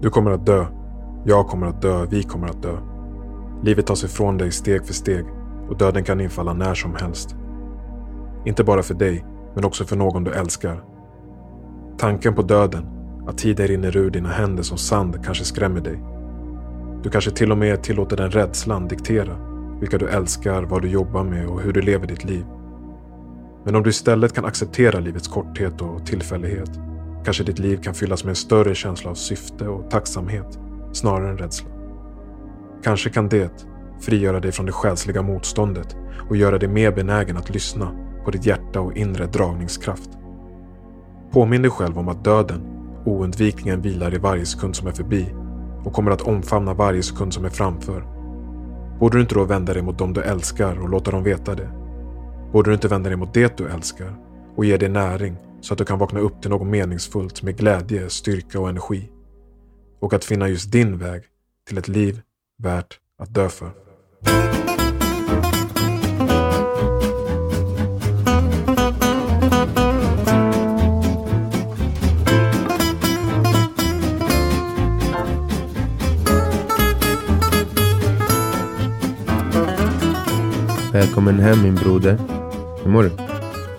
Du kommer att dö. Jag kommer att dö. Vi kommer att dö. Livet tas ifrån dig steg för steg och döden kan infalla när som helst. Inte bara för dig, men också för någon du älskar. Tanken på döden, att tiden rinner ur dina händer som sand, kanske skrämmer dig. Du kanske till och med tillåter den rädslan diktera vilka du älskar, vad du jobbar med och hur du lever ditt liv. Men om du istället kan acceptera livets korthet och tillfällighet kanske ditt liv kan fyllas med en större känsla av syfte och tacksamhet snarare än rädsla. Kanske kan det frigöra dig från det själsliga motståndet och göra dig mer benägen att lyssna på ditt hjärta och inre dragningskraft. Påminn dig själv om att döden oundvikligen vilar i varje sekund som är förbi och kommer att omfamna varje sekund som är framför. Borde du inte då vända dig mot dem du älskar och låta dem veta det? Borde du inte vända dig mot det du älskar och ge det näring så att du kan vakna upp till något meningsfullt med glädje, styrka och energi? Och att finna just din väg till ett liv värt att dö för. Välkommen hem min broder. Hur mår du?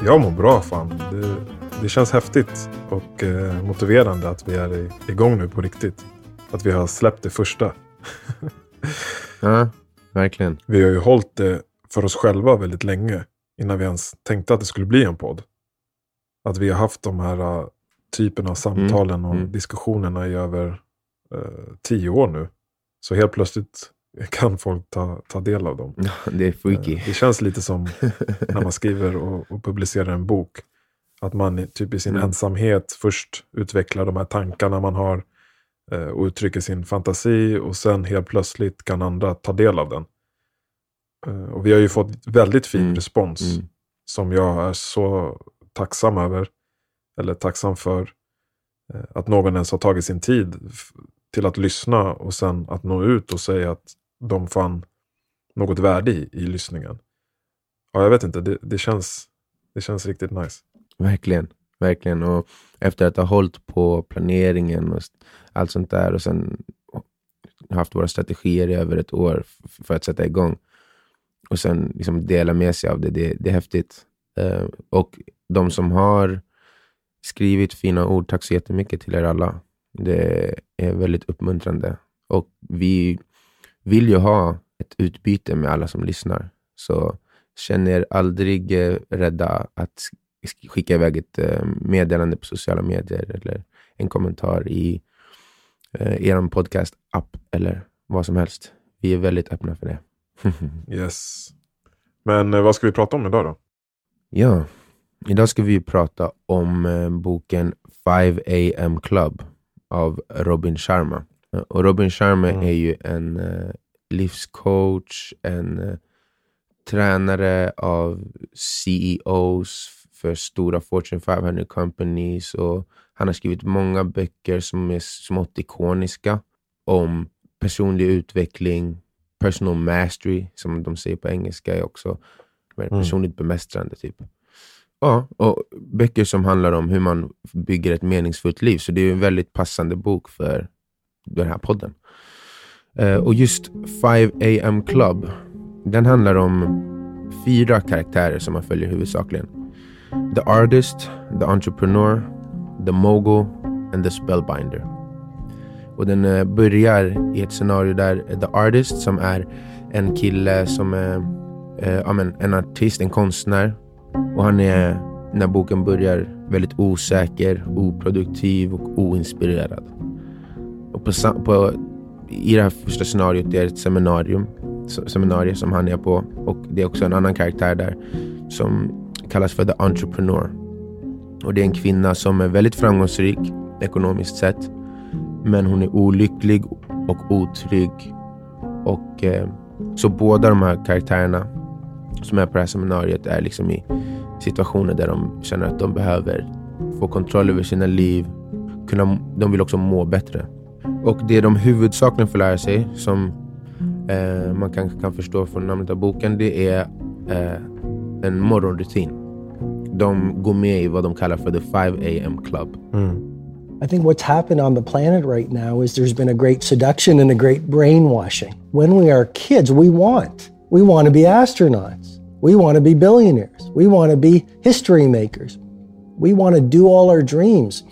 Jag mår bra fan. Det, det känns häftigt och eh, motiverande att vi är i, igång nu på riktigt. Att vi har släppt det första. Ja, verkligen. Vi har ju hållit det för oss själva väldigt länge. Innan vi ens tänkte att det skulle bli en podd. Att vi har haft de här uh, typen av samtalen och mm. diskussionerna i över uh, tio år nu. Så helt plötsligt kan folk ta, ta del av dem. Det är freaky. Eh, Det känns lite som när man skriver och, och publicerar en bok. Att man typ i sin Mm. ensamhet först utvecklar de här tankarna man har eh, och uttrycker sin fantasi och sen helt plötsligt kan andra ta del av den. Eh, och vi har ju fått väldigt fin Mm. respons Mm. som jag är så tacksam över. Eller tacksam för. eh, Att någon ens har tagit sin tid till att lyssna och sen att nå ut och säga att de fann något värde i, i lyssningen. Ja, jag vet inte, det, det, känns, det känns riktigt nice. Verkligen. Verkligen. Och efter att ha hållit på planeringen och allt sånt där och sen haft våra strategier i över ett år för att sätta igång och sen liksom dela med sig av det, det, det är häftigt. Uh, och de som har skrivit fina ord, tack så jättemycket till er alla. Det är väldigt uppmuntrande. Och vi vill ju ha ett utbyte med alla som lyssnar. Så känn er aldrig eh, rädda att skicka iväg ett eh, meddelande på sociala medier eller en kommentar i eh, er podcast-app eller vad som helst. Vi är väldigt öppna för det. Yes. Men eh, vad ska vi prata om idag då? ja, idag ska vi prata om boken 5 AM Club av Robin Sharma. Och Robin Sharma Mm. är ju en livscoach, en tränare av CEOs för stora Fortune 500 companies och han har skrivit många böcker som är smått ikoniska om personlig utveckling, personal mastery som de säger på engelska är också Mm. personligt bemästrande. typ. Ja, och böcker som handlar om hur man bygger ett meningsfullt liv. Så det är en väldigt passande bok för den här podden. Eh, och just 5 AM Club, den handlar om fyra karaktärer som man följer huvudsakligen. The Artist, The Entrepreneur, The Mogul and The Spellbinder. Och den eh, börjar i ett scenario där The Artist, som är en kille som är eh, ja, men, en artist, en konstnär. Och han är, när boken börjar, väldigt osäker, oproduktiv och oinspirerad. Och på, på, I det här första scenariot det är ett seminarium, se- seminarium som han är på. Och det är också en annan karaktär där som kallas för The Entrepreneur. Och det är en kvinna som är väldigt framgångsrik ekonomiskt sett. Men hon är olycklig och otrygg. Och eh, Så båda de här karaktärerna som är på det här seminariet är liksom i situationer där de känner att de behöver få kontroll över sina liv. Kunna, de vill också må bättre. Och det de huvudsakligen får lära sig, som eh, man kanske kan förstå från namnet av boken, det är eh, en morgonrutin. De går med i vad de kallar för the 5 AM club. Mm. I think what's happened on the planet right now is there's been a great seduction and a great brainwashing. When we are kids, we want. We want to be astronauts. We want to be billionaires. We want to be history makers. We want to do all our dreams.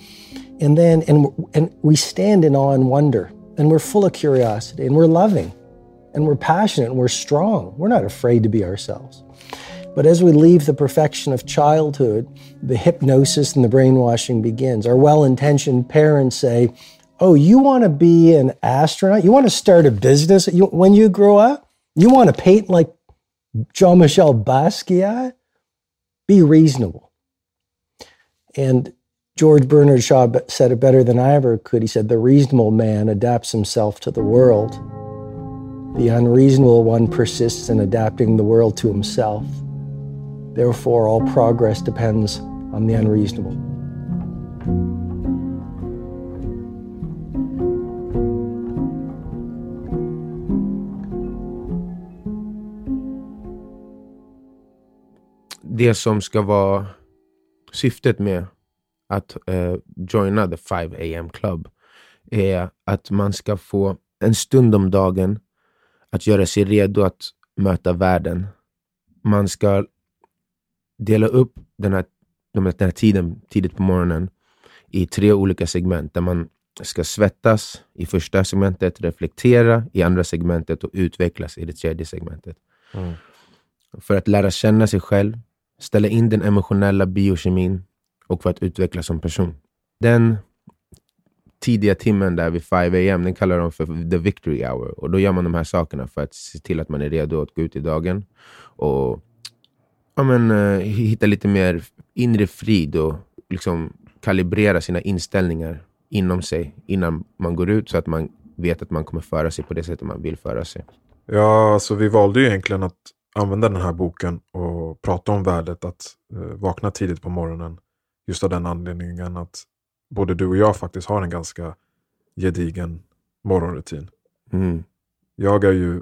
And then and and we stand in awe and wonder and we're full of curiosity and we're loving and we're passionate and we're strong. We're not afraid to be ourselves. But as we leave the perfection of childhood, the hypnosis and the brainwashing begins. Our well intentioned parents say, Oh, you want to be an astronaut? You want to start a business when you grow up? You want to paint like Jean Michel Basquiat? Be reasonable. And George Bernard Shaw said it better than I ever could. He said, The reasonable man adapts himself to the world. The unreasonable one persists in adapting the world to himself. Therefore, all progress depends on the unreasonable. Det som ska vara syftet med att eh, joina the 5 am club är att man ska få en stund om dagen att göra sig redo att möta världen. Man ska dela upp den här, den här tiden tidigt på morgonen i tre olika segment där man ska svettas i första segmentet, reflektera i andra segmentet och utvecklas i det tredje segmentet. Mm. För att lära känna sig själv, ställa in den emotionella biokemin och för att utvecklas som person. Den tidiga timmen där vid 5 am, den kallar de för the victory hour. Och Då gör man de här sakerna för att se till att man är redo att gå ut i dagen och ja, men, uh, hitta lite mer inre frid och liksom kalibrera sina inställningar inom sig innan man går ut så att man vet att man kommer föra sig på det sättet man vill föra sig. Ja, alltså vi valde ju egentligen att använda den här boken och prata om värdet att uh, vakna tidigt på morgonen. Just av den anledningen att både du och jag faktiskt har en ganska gedigen morgonrutin. Mm. Jag är ju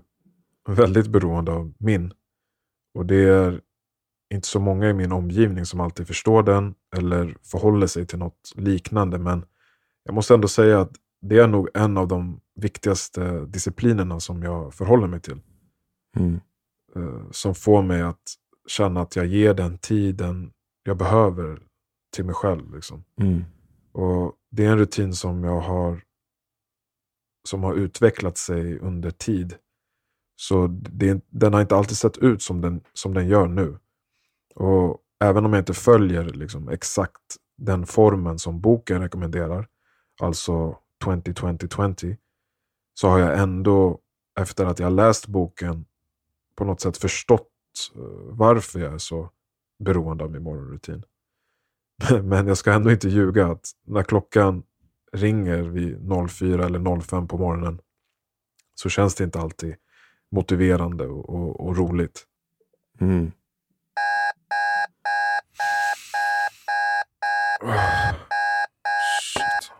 väldigt beroende av min. Och det är inte så många i min omgivning som alltid förstår den eller förhåller sig till något liknande. Men jag måste ändå säga att det är nog en av de viktigaste disciplinerna som jag förhåller mig till. Mm. Eh, som får mig att känna att jag ger den tiden jag behöver till mig själv. Liksom. Mm. Och Det är en rutin som jag har som har utvecklat sig under tid. Så det, den har inte alltid sett ut som den, som den gör nu. Och även om jag inte följer liksom exakt den formen som boken rekommenderar, alltså 20-20-20, så har jag ändå efter att jag läst boken på något sätt förstått eh, varför jag är så beroende av min morgonrutin. Men jag ska ändå inte ljuga att när klockan ringer vid 04 eller 05 på morgonen så känns det inte alltid motiverande och, och, och roligt. Mm. Shit.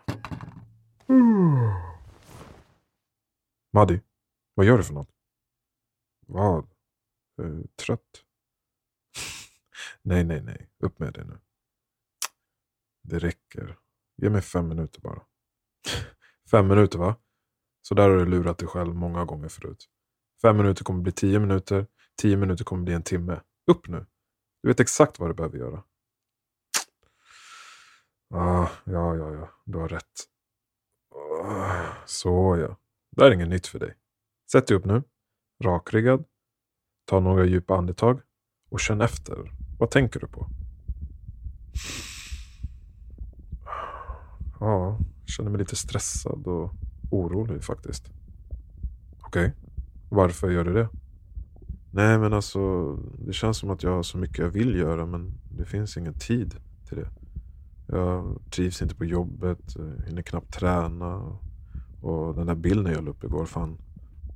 Maddi, vad gör du för något? Vad? Uh, trött? nej, nej, nej. Upp med dig nu. Det räcker. Ge mig fem minuter bara. fem minuter va? Så där har du lurat dig själv många gånger förut. Fem minuter kommer bli tio minuter. Tio minuter kommer bli en timme. Upp nu. Du vet exakt vad du behöver göra. Ah, ja, ja, ja. Du har rätt. Ah, så ja. Det är inget nytt för dig. Sätt dig upp nu. Rakryggad. Ta några djupa andetag. Och känn efter. Vad tänker du på? Ja, jag känner mig lite stressad och orolig faktiskt. Okej, okay. varför gör du det? Nej men alltså, det känns som att jag har så mycket jag vill göra men det finns ingen tid till det. Jag trivs inte på jobbet, eh, hinner knappt träna. Och den där bilden jag la upp igår, fan.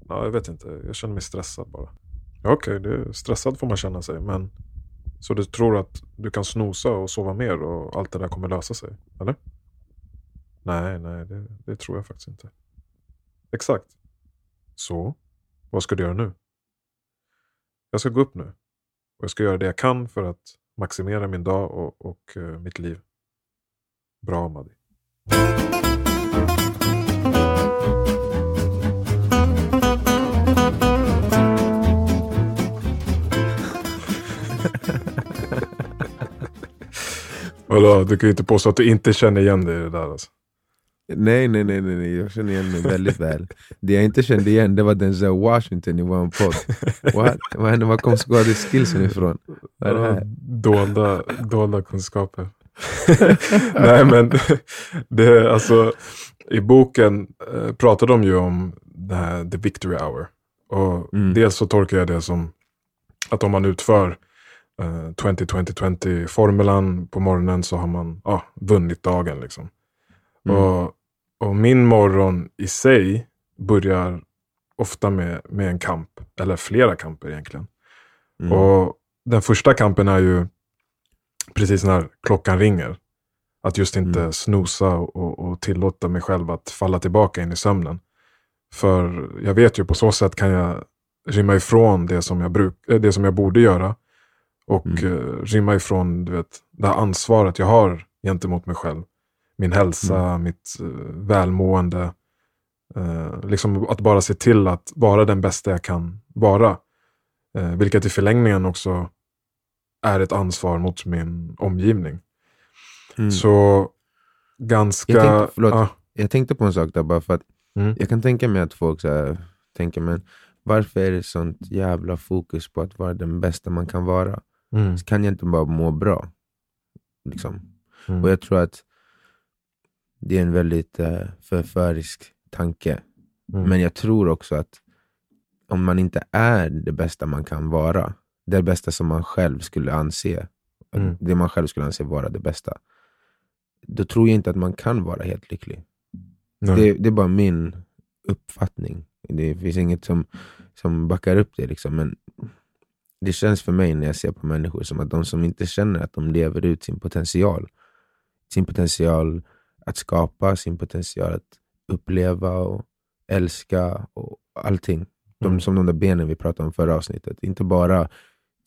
Ja, jag vet inte, jag känner mig stressad bara. Okej, okay, stressad får man känna sig men så du tror att du kan snosa och sova mer och allt det där kommer lösa sig? Eller? Nej, nej, det, det tror jag faktiskt inte. Exakt. Så, vad ska du göra nu? Jag ska gå upp nu. Och jag ska göra det jag kan för att maximera min dag och, och uh, mitt liv. Bra Maddy. Vadå, du kan ju inte påstå att du inte känner igen dig i det där alltså. Nej, nej, nej, nej, nej, jag känner igen mig väldigt väl. Det jag inte kände igen det var den där Washington i vår podd. What? Vad hände? Var kom skådeskillsen ifrån? Vad är det här? Dolda, dolda kunskaper. Nej men, det, alltså, i boken eh, pratar de ju om det här, the victory hour. Och Mm. dels så tolkar jag det som att om man utför eh, 20-20-20-formulan på morgonen så har man ah, vunnit dagen. Liksom. Mm. Och, och min morgon i sig börjar ofta med, med en kamp, eller flera kamper egentligen. Mm. Och den första kampen är ju precis när klockan ringer. Att just inte Mm. snosa och, och tillåta mig själv att falla tillbaka in i sömnen. För jag vet ju på så sätt kan jag rymma ifrån det som jag, bruk, eh, det som jag borde göra. Och Mm. eh, rymma ifrån du vet, det här ansvaret jag har gentemot mig själv. Min hälsa, mitt eh, välmående. Eh, liksom att bara se till att vara den bästa jag kan vara. Eh, vilket i förlängningen också är ett ansvar mot min omgivning. Mm. Så ganska... Jag tänkte- förlåt. ja, Jag tänkte på en sak där bara för att Mm. jag kan tänka mig att folk så här, tänker men varför är det sånt jävla fokus på att vara den bästa man kan vara? mm, Så kan jag inte bara må bra? Liksom. mm, Och jag tror att det är en väldigt eh, förförisk tanke. mm, Men jag tror också att om man inte är det bästa man kan vara, det bästa som man själv skulle anse, Mm. det man själv skulle anse vara det bästa, då tror jag inte att man kan vara helt lycklig. Det, det är bara min uppfattning. Det finns inget som, som backar upp det. Liksom. Men det känns för mig när jag ser på människor som att de som inte känner att de lever ut sin potential, sin potential att skapa, sin potential att uppleva och älska och allting. De, Mm. Som de där benen vi pratade om förra avsnittet. Inte bara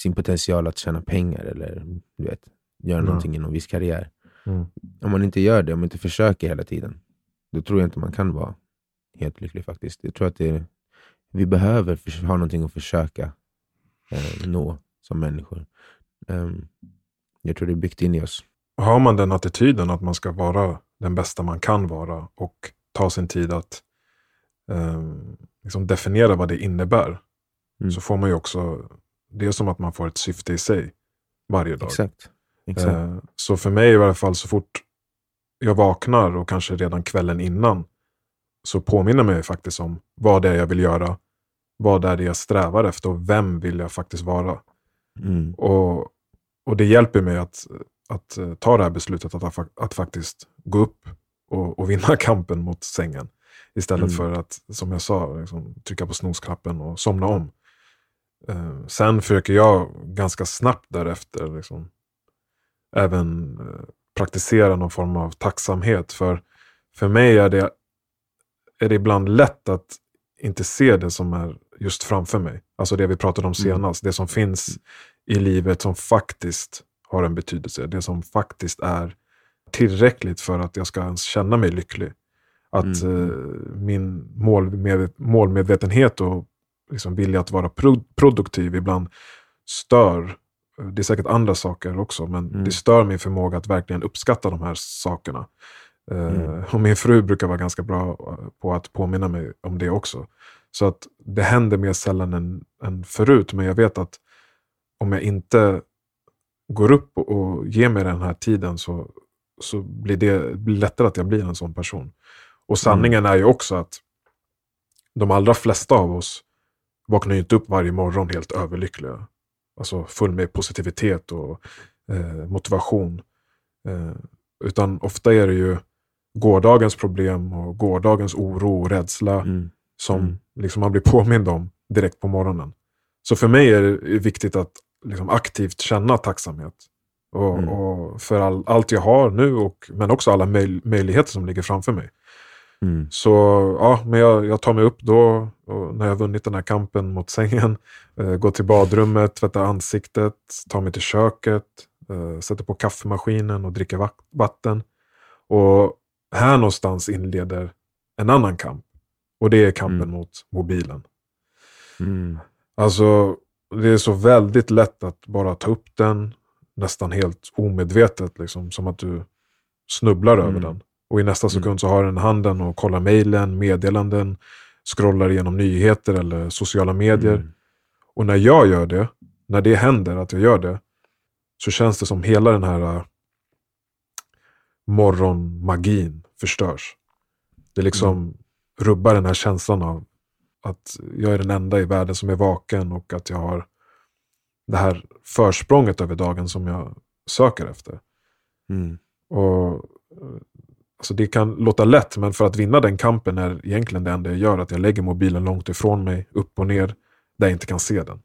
sin potential att tjäna pengar eller du vet, göra Nej. någonting i någon viss karriär. Mm. Om man inte gör det, om man inte försöker hela tiden, då tror jag inte man kan vara helt lycklig faktiskt. Jag tror att det vi behöver ha någonting att försöka eh, nå som människor. Ehm, jag tror det är byggt in i oss. Har man den attityden att man ska vara den bästa man kan vara och ta sin tid att eh, liksom definiera vad det innebär. Mm. Så får man ju också, det är som att man får ett syfte i sig varje dag. Exakt. Exakt. Eh, så för mig i alla fall så fort jag vaknar och kanske redan kvällen innan så påminner mig faktiskt om vad det är jag vill göra. Vad det är det jag strävar efter och vem vill jag faktiskt vara. Mm. Och, och det hjälper mig att, att eh, ta det här beslutet att, att, att faktiskt gå upp och, och vinna kampen mot sängen. Istället Mm. för att, som jag sa, liksom, trycka på snosknappen och somna om. Eh, sen försöker jag ganska snabbt därefter liksom, även eh, praktisera någon form av tacksamhet. För, för mig är det, är det ibland lätt att inte se det som är just framför mig. Alltså det vi pratade om Mm. senast. Det som finns i livet som faktiskt har en betydelse. Det som faktiskt är tillräckligt för att jag ska ens känna mig lycklig. Att Mm. eh, min målmed, målmedvetenhet och liksom vilja att vara pro, produktiv ibland stör. Det är säkert andra saker också, men Mm. det stör min förmåga att verkligen uppskatta de här sakerna. Eh, Mm. Och min fru brukar vara ganska bra på att påminna mig om det också. Så att det händer mer sällan än, än förut, men jag vet att om jag inte går upp och, och ger mig den här tiden så, så blir det blir lättare att jag blir en sån person. Och sanningen är ju också att de allra flesta av oss vaknar ju inte upp varje morgon helt överlyckliga. Alltså full med positivitet och eh, motivation. Eh, utan ofta är det ju gårdagens problem och gårdagens oro och rädsla Mm. som Mm. liksom man blir påmind om direkt på morgonen. Så för mig är det viktigt att liksom aktivt känna tacksamhet. Och, Mm. och för all, allt jag har nu, och, men också alla möj, möjligheter som ligger framför mig. Mm. Så ja, men jag, jag tar mig upp då, och när jag har vunnit den här kampen mot sängen. Eh, går till badrummet, tvättar ansiktet, tar mig till köket, eh, sätter på kaffemaskinen och dricker va- vatten. Och här någonstans inleder en annan kamp. Och det är kampen Mm. mot mobilen. Mm. Alltså, det är så väldigt lätt att bara ta upp den, nästan helt omedvetet, liksom, som att du snubblar Mm. över den. Och i nästa sekund så har den handen och kollar mejlen, meddelanden, scrollar igenom nyheter eller sociala medier. Mm. Och när jag gör det, när det händer att jag gör det, så känns det som hela den här äh, morgonmagin förstörs. Det liksom rubbar den här känslan av att jag är den enda i världen som är vaken och att jag har det här försprånget över dagen som jag söker efter. Mm. Och, alltså det kan låta lätt, men för att vinna den kampen är egentligen det enda jag gör att jag lägger mobilen långt ifrån mig, upp och ner, där jag inte kan se den.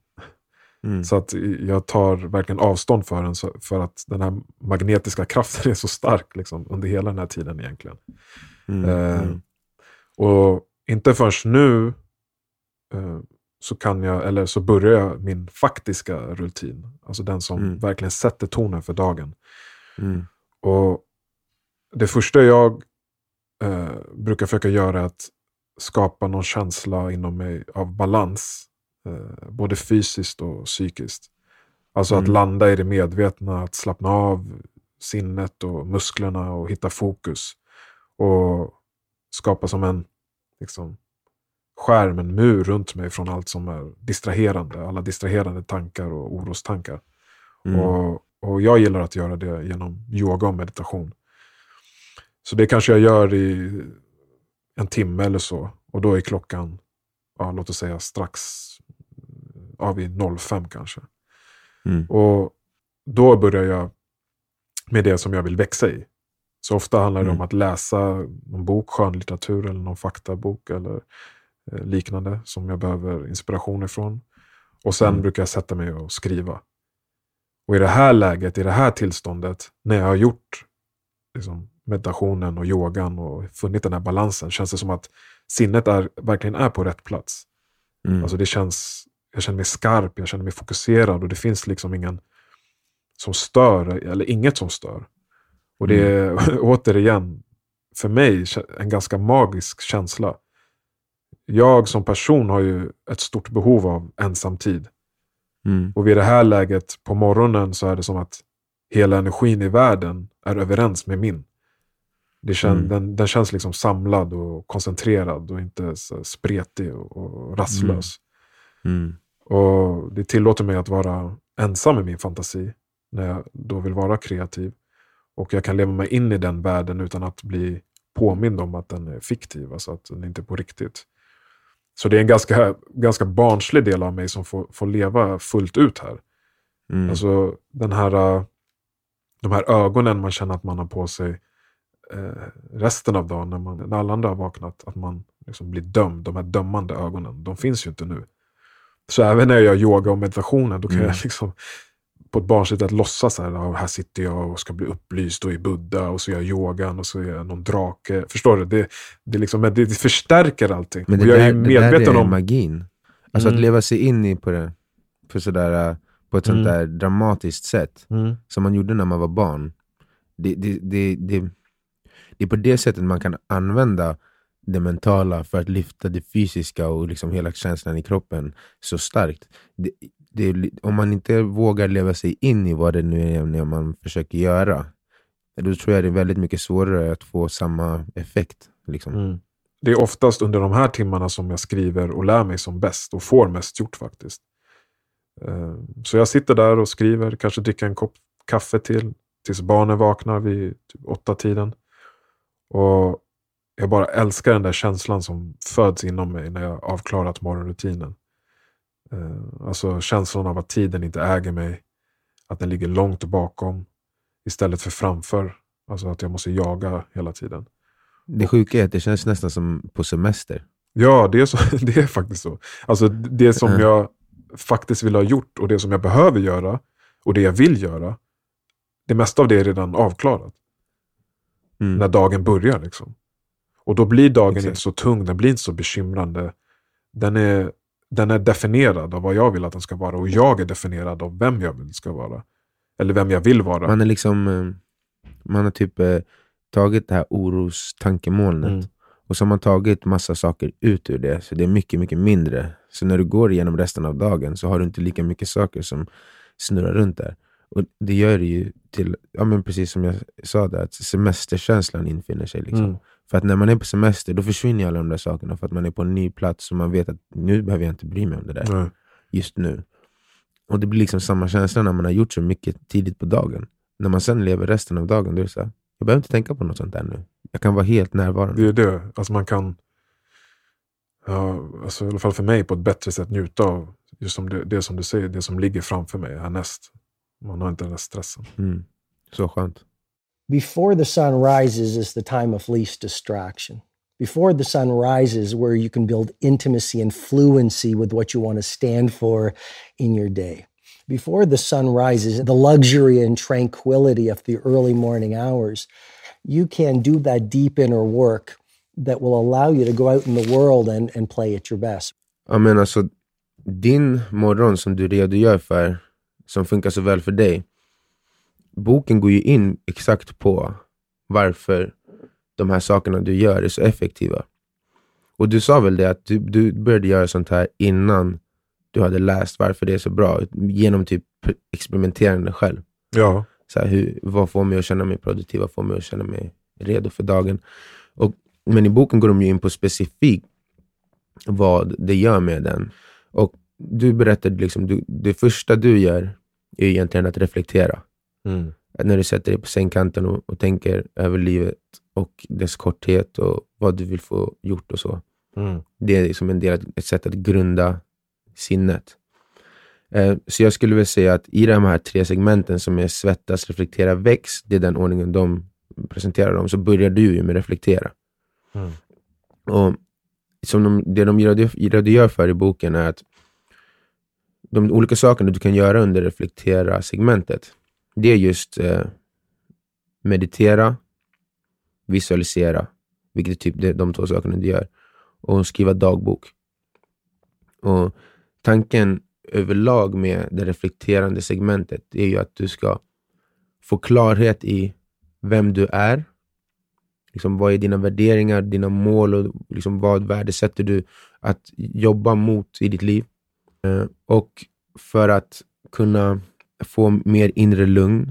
Mm. Så att jag tar verkligen avstånd för den, för att den här magnetiska kraften är så stark liksom, under hela den här tiden egentligen. Mm. Eh, Mm. Och inte förrän nu eh, så kan jag, eller så börjar jag min faktiska rutin. Alltså den som Mm. verkligen sätter tonen för dagen. Mm. Och det första jag eh, brukar försöka göra är att skapa någon känsla inom mig av balans. Eh, både fysiskt och psykiskt. Alltså att Mm. landa i det medvetna, att slappna av sinnet och musklerna och hitta fokus. Och skapa som en liksom, skärm, en mur runt mig från allt som är distraherande. Alla distraherande tankar och orostankar. Mm. Och, och jag gillar att göra det genom yoga och meditation. Så det kanske jag gör i en timme eller så. Och då är klockan, ja, låt oss säga strax ja, vid 05 kanske. Mm. Och då börjar jag med det som jag vill växa i. Så ofta handlar det om Mm. att läsa någon bok, skönlitteratur eller någon faktabok eller eh, liknande som jag behöver inspiration ifrån. Och sen Mm. brukar jag sätta mig och skriva. Och i det här läget, i det här tillståndet, när jag har gjort liksom, meditationen och yogan och funnit den här balansen, känns det som att sinnet är, verkligen är på rätt plats. Mm. Alltså det känns, jag känner mig skarp, jag känner mig fokuserad och det finns liksom ingen som stör, eller inget som stör. Och det är återigen, för mig, en ganska magisk känsla. Jag som person har ju ett stort behov av ensamtid. Mm. Och vid det här läget på morgonen så är det som att hela energin i världen är överens med min. Det kän, Mm. den, den känns liksom samlad och koncentrerad och inte spretig och, och rastlös. Mm. Och det tillåter mig att vara ensam med min fantasi när jag då vill vara kreativ. Och jag kan leva mig in i den världen utan att bli påmind om att den är fiktiv, alltså att den inte är på riktigt. Så det är en ganska, ganska barnslig del av mig som får, får leva fullt ut här. Mm. Alltså den här, äh, de här ögonen man känner att man har på sig eh, resten av dagen när, man, när alla andra har vaknat, att man liksom blir dömd. De här dömande ögonen, de finns ju inte nu. Så även när jag gör yoga och meditationen, då kan Mm. jag liksom på ett barnsligt sätt låtsas här, här sitter jag och ska bli upplyst och är buddha och så gör jag yogan och så är jag någon drake. Förstår du? Det, det, liksom, det, det förstärker allting. Men och det jag där, är det medveten där är om... magin. Alltså Mm. att leva sig in i på, det, på, sådär, äh, på ett sånt Mm. där dramatiskt sätt, Mm. som man gjorde när man var barn. Det, det, det, det, det är på det sättet man kan använda det mentala för att lyfta det fysiska och liksom hela känslan i kroppen så starkt. Det, det, om man inte vågar leva sig in i vad det nu är man försöker göra, då tror jag det är väldigt mycket svårare att få samma effekt. Liksom. Mm. Det är oftast under de här timmarna som jag skriver och lär mig som bäst och får mest gjort faktiskt. Eh, så jag sitter där och skriver, kanske dricker en kopp kaffe till, tills barnen vaknar vid typ åtta tiden. Och jag bara älskar den där känslan som föds inom mig när jag avklarat morgonrutinen. Eh, Alltså känslan av att tiden inte äger mig, att den ligger långt bakom istället för framför. Alltså att jag måste jaga hela tiden. Det sjuka är att det känns nästan som på semester. Ja, det är, så, det är faktiskt så. Alltså det som Mm. jag faktiskt vill ha gjort och det som jag behöver göra och det jag vill göra, det mesta av det är redan avklarat Mm. när dagen börjar. Liksom. Och då blir dagen Exakt. inte så tung, den blir inte så bekymrande. Den är, den är definierad av vad jag vill att den ska vara och jag är definierad av vem jag vill ska vara. Eller vem jag vill vara. Man är liksom eh, Man har typ eh, tagit det här orostankemolnet Mm. och så har man tagit massa saker ut ur det, så det är mycket, mycket mindre. Så när du går igenom resten av dagen så har du inte lika mycket saker som snurrar runt där. Och det gör det ju till, ja men precis som jag sa, där, att semesterkänslan infinner sig. Liksom. Mm. För att när man är på semester, då försvinner alla de där sakerna. För att man är på en ny plats och man vet att nu behöver jag inte bry mig om det där Nej. just nu. Och det blir liksom samma känsla när man har gjort så mycket tidigt på dagen. När man sen lever resten av dagen, då är det så här, jag behöver inte tänka på något sånt där nu. Jag kan vara helt närvarande. Det är det. Alltså man kan, ja, alltså i alla fall för mig, på ett bättre sätt njuta av just som det, det som du säger, det som ligger framför mig härnäst. Man har inte den där stressen. Mm. Så skönt. Before the sun rises is the time of least distraction. Before the sun rises, where you can build intimacy and fluency with what you want to stand for in your day. Before the sun rises, the luxury and tranquility of the early morning hours, you can do that deep inner work that will allow you to go out in the world and, and play at your best. Ja, men alltså, din morgon som du redogör för, som funkar så väl för dig, boken går ju in exakt på varför de här sakerna du gör är så effektiva. Och du sa väl det att du, du började göra sånt här innan du hade läst varför det är så bra, genom typ experimenterande själv. Ja, Så här, hur, vad får mig att känna mig produktiv, vad får mig att känna mig redo för dagen. Och, men i boken går de ju in på specifikt vad det gör med den. Och du berättade, liksom, du, det första du gör är egentligen att reflektera. mm. Att När du sätter dig på sängkanten och, och tänker över livet och dess korthet och vad du vill få gjort och så. Mm. Det är liksom en del, ett sätt att grunda sinnet. Eh, Så jag skulle vilja säga att i de här tre segmenten som är svettas, reflektera, väx, det är den ordningen de presenterar dem, så börjar du ju med reflektera. Mm. Och som de, det de redogör för i boken är att de olika sakerna du kan göra under reflektera-segmentet, det är just eh, meditera, visualisera, vilket är typ det, de två sakerna du gör, och skriva dagbok. Och tanken överlag med det reflekterande segmentet är ju att du ska få klarhet i vem du är. Liksom, vad är dina värderingar, dina mål och liksom, vad värdesätter du att jobba mot i ditt liv? Eh, och för att kunna få mer inre lugn,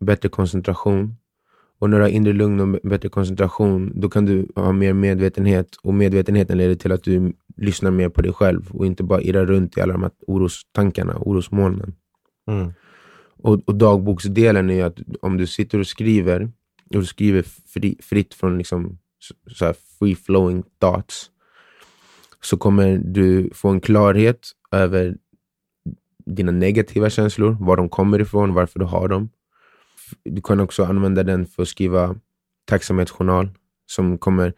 bättre koncentration. Och när du har inre lugn och bättre koncentration, då kan du ha mer medvetenhet. Och medvetenheten leder till att du lyssnar mer på dig själv och inte bara irrar runt i alla de här orostankarna, orosmolnen. Mm. Och, och dagboksdelen är att om du sitter och skriver, och du skriver fri, fritt från liksom så- free flowing thoughts, så kommer du få en klarhet över dina negativa känslor, var de kommer ifrån, varför du har dem. Du kan också använda den för att skriva tacksamhetsjournal som kommer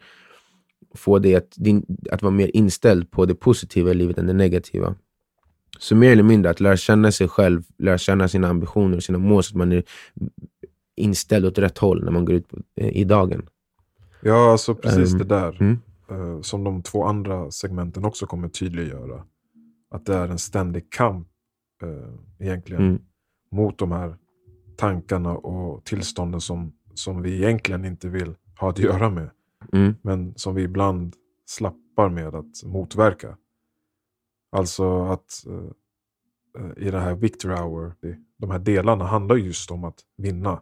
få dig att, din, att vara mer inställd på det positiva i livet än det negativa. Så mer eller mindre att lära känna sig själv, lära känna sina ambitioner och sina mål så att man är inställd åt rätt håll när man går ut på, eh, i dagen. ja alltså precis Ehm, det där. mm. eh, som de två andra segmenten också kommer tydliggöra. Att det är en ständig kamp eh, egentligen Mm. mot de här tankarna och tillstånden som, som vi egentligen inte vill ha att göra med. Mm. Men som vi ibland slappar med att motverka. Alltså att eh, eh, i det här Victory Hour, de här delarna handlar just om att vinna.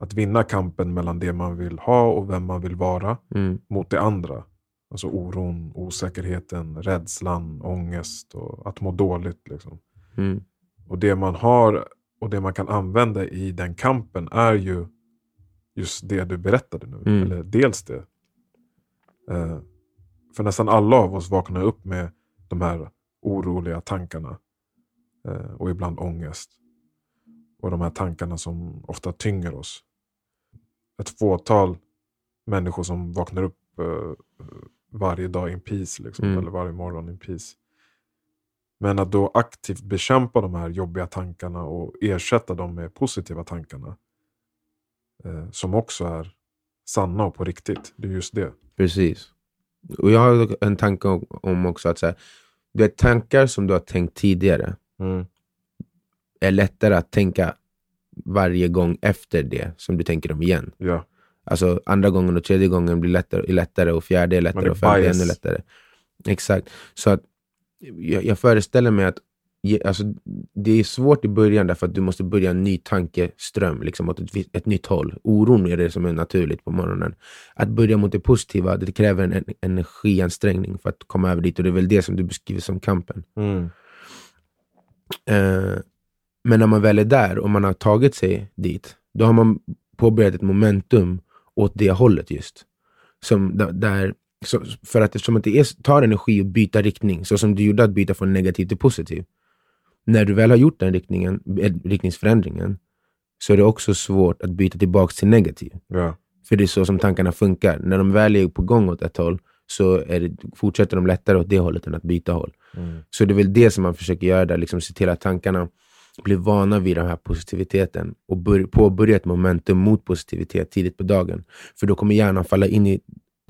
Att vinna kampen mellan det man vill ha och vem man vill vara Mm. mot det andra. Alltså oron, osäkerheten, rädslan, ångest och att må dåligt. Liksom. Mm. Och det man har och det man kan använda i den kampen är ju just det du berättade nu. Mm. Eller dels det. Eh, för nästan alla av oss vaknar upp med de här oroliga tankarna. Eh, och ibland ångest. Och de här tankarna som ofta tynger oss. Ett fåtal människor som vaknar upp eh, varje dag in peace. Liksom, Mm. Eller varje morgon in peace. Men att då aktivt bekämpa de här jobbiga tankarna och ersätta dem med positiva tankarna. Eh, som också är sanna och på riktigt. Det är just det. Precis. Och jag har en tanke om, också att så här, du vet, tankar som du har tänkt tidigare är lättare att tänka varje gång efter det som du tänker dem igen. Ja. Alltså andra gången och tredje gången blir lättare, lättare och fjärde är lättare och femte är ännu lättare. Exakt. Så att jag, jag föreställer mig att alltså, det är svårt i början därför att du måste börja en ny tankeström, liksom åt ett, ett nytt håll. Oron är det som är naturligt på morgonen. Att börja mot det positiva, det kräver en, en energiansträngning för att komma över dit och det är väl det som du beskriver som kampen. Mm. Eh, men när man väl är där och man har tagit sig dit, då har man påbörjat ett momentum åt det hållet just. Som där, så, för att eftersom att det är, tar energi att byta riktning, så som du gjorde att byta från negativ till positiv. När du väl har gjort den riktningen, eh, riktningsförändringen, så är det också svårt att byta tillbaka till negativ. Ja. För det är så som tankarna funkar. När de väl är på gång åt ett håll, så det, fortsätter de lättare åt det hållet än att byta håll. Mm. Så det är väl det som man försöker göra där, liksom se till att tankarna blir vana vid den här positiviteten och bör, påbörja ett momentum mot positivitet tidigt på dagen. För då kommer hjärnan falla in i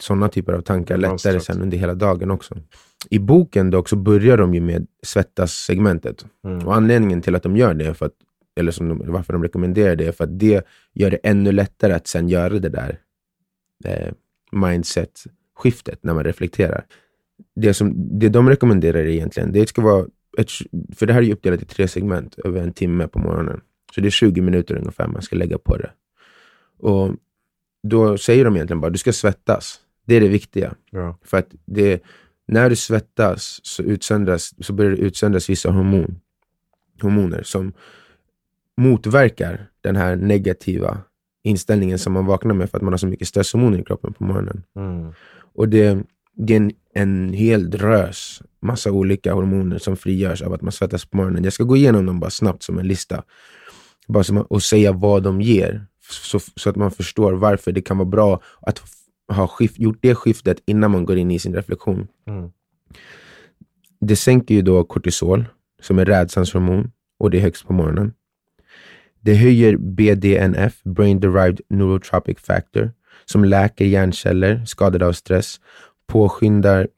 sådana typer av tankar lättare sen under hela dagen också. I boken dock så börjar de ju med svettas-segmentet. Mm. Och anledningen till att de gör det, är för att, eller som de, varför de rekommenderar det, är för att det gör det ännu lättare att sen göra det där eh, mindset-skiftet när man reflekterar. Det, som, det de rekommenderar egentligen, det ska vara ett, för det här är uppdelat i tre segment över en timme på morgonen. Så det är 20 minuter ungefär man ska lägga på det. Och då säger de egentligen bara, du ska svettas. Det är det viktiga. Ja. För att det, när du svettas så, utsöndras, så börjar det utsöndras vissa hormon, hormoner som motverkar den här negativa inställningen som man vaknar med för att man har så mycket stresshormoner i kroppen på morgonen. Mm. Och det, det är en, en hel drös, massa olika hormoner som frigörs av att man svettas på morgonen. Jag ska gå igenom dem bara snabbt som en lista. Bara som, och säga vad de ger. Så, så att man förstår varför det kan vara bra att ha skift, gjort det skiftet innan man går in i sin reflektion. Mm. Det sänker ju då kortisol, som är rädslans hormon, och det är högst på morgonen. Det höjer BDNF, Brain Derived Neurotropic Factor, som läker hjärnceller skadade av stress, påskyndar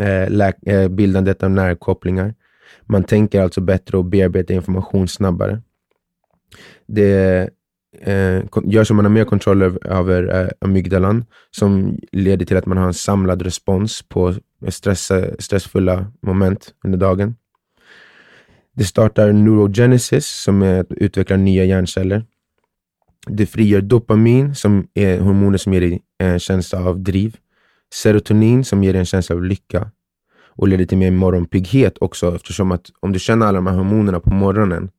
eh, eh, bildandet av nervkopplingar. Man tänker alltså bättre och bearbetar information snabbare. Det eh, gör så man har mer kontroll över, över eh, amygdalan, som leder till att man har en samlad respons på stress, stressfulla moment under dagen. Det startar neurogenesis, som är att utveckla nya hjärnceller. Det frigör dopamin, som är hormoner som ger dig en känsla av driv. Serotonin, som ger dig en känsla av lycka. Och leder till mer morgonpigghet också, eftersom att om du känner alla de här hormonerna på morgonen,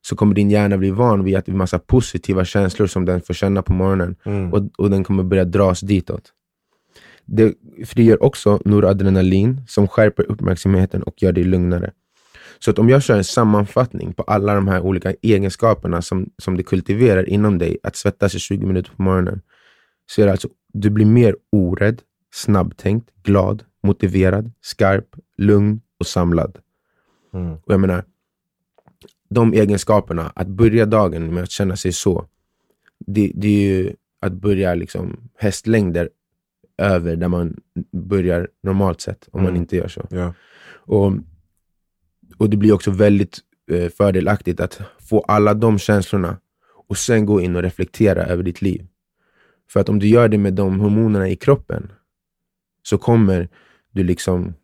så kommer din hjärna bli van vid att det är massa positiva känslor som den får känna på morgonen. Mm. Och, och den kommer börja dras ditåt. Det frigör också noradrenalin som skärper uppmärksamheten och gör dig lugnare. Så att om jag kör en sammanfattning på alla de här olika egenskaperna som, som det kultiverar inom dig, att svettas i 20 minuter på morgonen, så är det alltså, du blir mer orädd, snabbtänkt, glad, motiverad, skarp, lugn och samlad. Mm. Och jag menar, de egenskaperna, att börja dagen med att känna sig så, det, det är ju att börja liksom hästlängder över där man börjar normalt sett, om man Mm. inte gör så. Ja. Och, och det blir också väldigt eh, fördelaktigt att få alla de känslorna och sen gå in och reflektera över ditt liv. För att om du gör det med de hormonerna i kroppen så kommer du liksom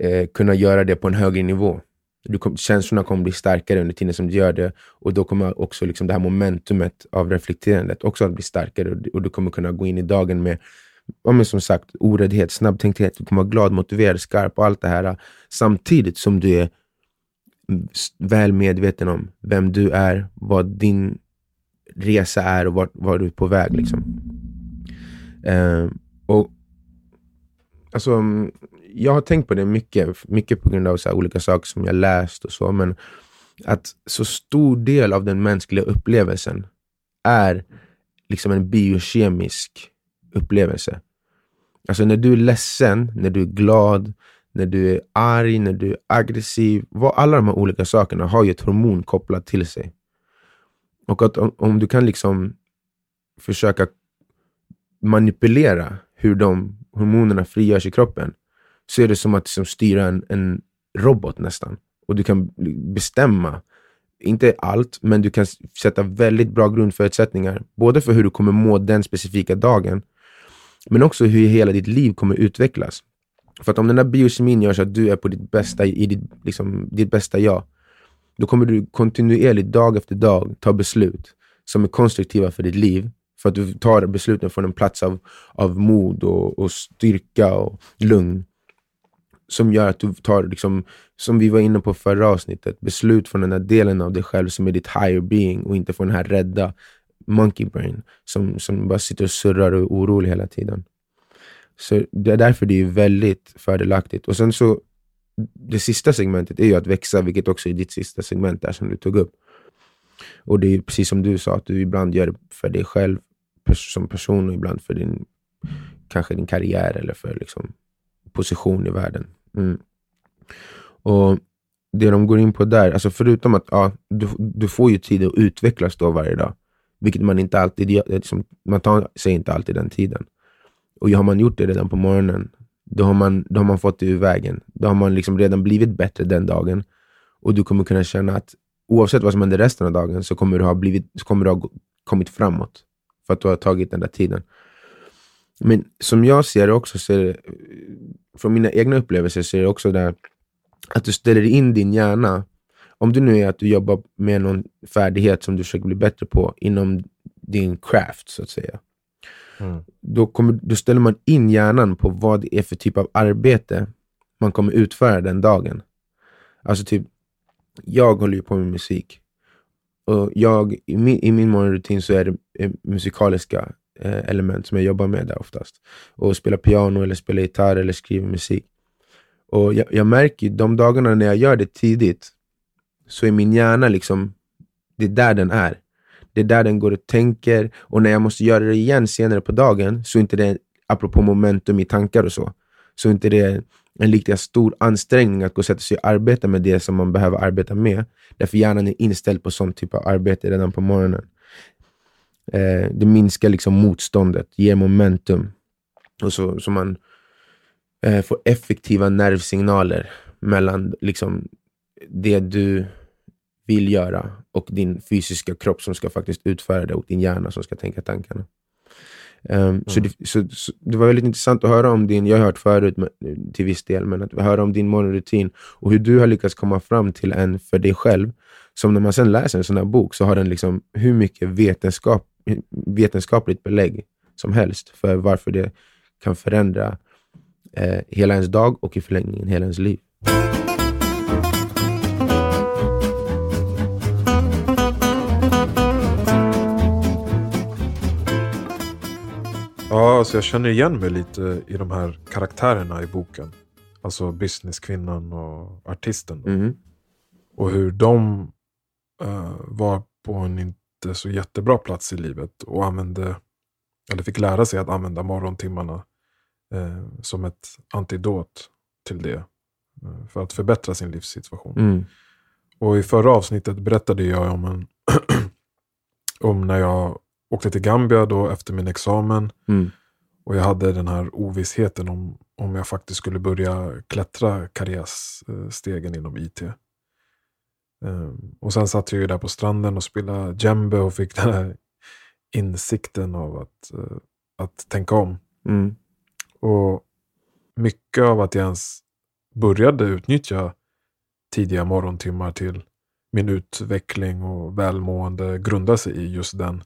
eh, kunna göra det på en högre nivå. Du kom, känslorna kommer bli starkare under tiden som du gör det och då kommer också liksom det här momentumet av reflekterandet också att bli starkare och, du- och du kommer kunna gå in i dagen med ja, men som sagt, oräddhet, snabbtänkthet, du kommer vara glad, motiverad, skarp och allt det här. Samtidigt som du är väl medveten om vem du är, vad din resa är och vart, var du är på väg. Liksom. Eh, och alltså, Jag har tänkt på det mycket, mycket på grund av så här olika saker som jag läst och så, men att så stor del av den mänskliga upplevelsen är liksom en biokemisk upplevelse. Alltså när du är ledsen, när du är glad, när du är arg, när du är aggressiv. Vad, alla de här olika sakerna har ju ett hormon kopplat till sig. Och att om, om du kan liksom försöka manipulera hur de hormonerna frigörs i kroppen, så är det som att liksom styra en, en robot nästan. Och du kan bestämma, inte allt, men du kan sätta väldigt bra grundförutsättningar. Både för hur du kommer må den specifika dagen, men också hur hela ditt liv kommer utvecklas. För att om den där biokemin gör så att du är på ditt bästa, i ditt, liksom, ditt bästa jag, då kommer du kontinuerligt dag efter dag ta beslut som är konstruktiva för ditt liv. För att du tar besluten från en plats av, av mod och, och styrka och lugn. Som gör att du tar, liksom, som vi var inne på förra avsnittet, beslut från den här delen av dig själv som är ditt higher being och inte från den här rädda monkey brain som, som bara sitter och surrar och är orolig hela tiden. Så det är därför det är väldigt fördelaktigt. Och sen så, det sista segmentet är ju att växa, vilket också är ditt sista segment där som du tog upp. Och det är precis som du sa, att du ibland gör det för dig själv som person och ibland för din, kanske din karriär eller för liksom, position i världen. Mm. Och Det de går in på där, alltså förutom att ja, du, du får ju tid att utvecklas då varje dag, vilket man inte alltid gör, liksom, man tar sig inte alltid den tiden. Och har man gjort det redan på morgonen, då har man, då har man fått det ur vägen. Då har man liksom redan blivit bättre den dagen. Och du kommer kunna känna att oavsett vad som händer resten av dagen så kommer du ha, blivit, så kommer du ha kommit framåt. För att du har tagit den där tiden. Men som jag ser det också, så det, från mina egna upplevelser, så är det också där att du ställer in din hjärna. Om det nu är att du jobbar med någon färdighet som du försöker bli bättre på inom din craft, så att säga. Mm. Då, kommer, då ställer man in hjärnan på vad det är för typ av arbete man kommer utföra den dagen. Alltså typ, jag håller ju på med musik. Och jag, i, min, I min morgonrutin så är det eh, musikaliska eh, element som jag jobbar med där oftast. Och spela piano, eller spela gitarr eller skriva musik. Och jag, jag märker de dagarna när jag gör det tidigt, så är min hjärna liksom, det är där den är. Det är där den går och tänker. Och när jag måste göra det igen senare på dagen, så är inte det, apropå momentum i tankar och så, så är inte det en lika stor ansträngning att gå och sätta sig och arbeta med det som man behöver arbeta med. Därför hjärnan är inställd på sån typ av arbete redan på morgonen. Eh, det minskar liksom motståndet, ger momentum. Och så, så man eh, får effektiva nervsignaler mellan liksom, det du vill göra och din fysiska kropp som ska faktiskt utföra det och din hjärna som ska tänka tankarna. Um, mm. så, det, så, så, det, var väldigt intressant att höra om din, jag har hört förut till viss del, men att höra om din morgonrutin och hur du har lyckats komma fram till en för dig själv, som när man sen läser en sån här bok så har den liksom hur mycket vetenskap, vetenskapligt belägg som helst för varför det kan förändra eh, hela ens dag och i förlängningen hela ens liv. Ja, alltså jag känner igen mig lite i de här karaktärerna i boken. Alltså businesskvinnan och artisten. Mm. Och hur de uh, var på en inte så jättebra plats i livet och använde, eller fick lära sig att använda morgontimmarna uh, som ett antidot till det. Uh, för att förbättra sin livssituation. Mm. Och i förra avsnittet berättade jag om, en om när jag åkte till Gambia då efter min examen. Mm. Och jag hade den här ovissheten om, om jag faktiskt skulle börja klättra karriärstegen inom IT. Um, ehm, och sen satt jag ju där på stranden och spelade djembe och fick den här insikten av att, uh, att tänka om. Mm. Och mycket av att jag ens började utnyttja tidiga morgontimmar till min utveckling och välmående grundar sig i just den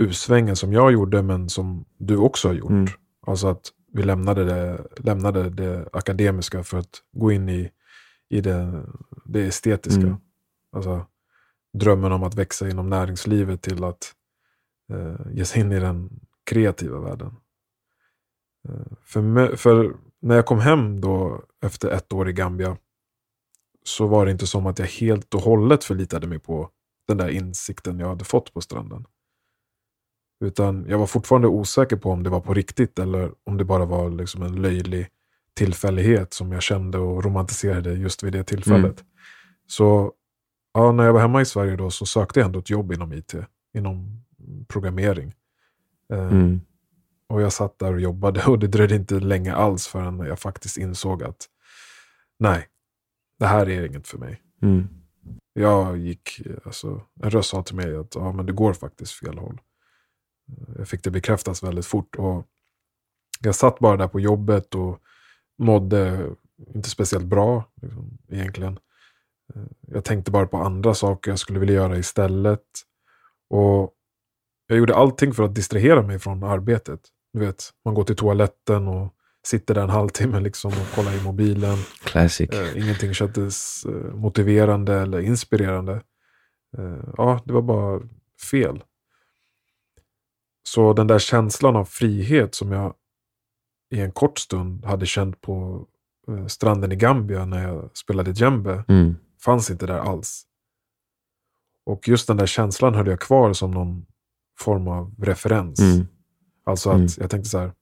U-svängen som jag gjorde men som du också har gjort. Mm. Alltså att vi lämnade det, lämnade det akademiska för att gå in i, i det, det estetiska. Mm. Alltså drömmen om att växa inom näringslivet till att eh, ge sig in i den kreativa världen. Eh, för, för när jag kom hem då efter ett år i Gambia så var det inte som att jag helt och hållet förlitade mig på den där insikten jag hade fått på stranden. Utan jag var fortfarande osäker på om det var på riktigt eller om det bara var liksom en löjlig tillfällighet som jag kände och romantiserade just vid det tillfället. Mm. Så ja, när jag var hemma i Sverige då så sökte jag ändå ett jobb inom IT, inom programmering. Eh, mm. Och jag satt där och jobbade och det dröjde inte länge alls förrän jag faktiskt insåg att nej, det här är inget för mig. Mm. Jag gick, alltså, en röst sa till mig att ja, men det går faktiskt fel håll jag fick det bekräftas väldigt fort. Och jag satt bara där på jobbet och mådde inte speciellt bra liksom, egentligen. Eh, jag tänkte bara på andra saker jag skulle vilja göra istället. Och jag gjorde allting för att distrahera mig från arbetet. Du vet, man går till toaletten och sitter där en halvtimme liksom och kollar i mobilen. Classic. Eh, ingenting kändes eh, motiverande eller inspirerande. Eh, ja, det var bara fel. Så den där känslan av frihet som jag i en kort stund hade känt på eh, stranden i Gambia när jag spelade djembe Mm. fanns inte där alls. Och just den där känslan höll jag kvar som någon form av referens. Mm. Alltså att Mm. jag tänkte så här,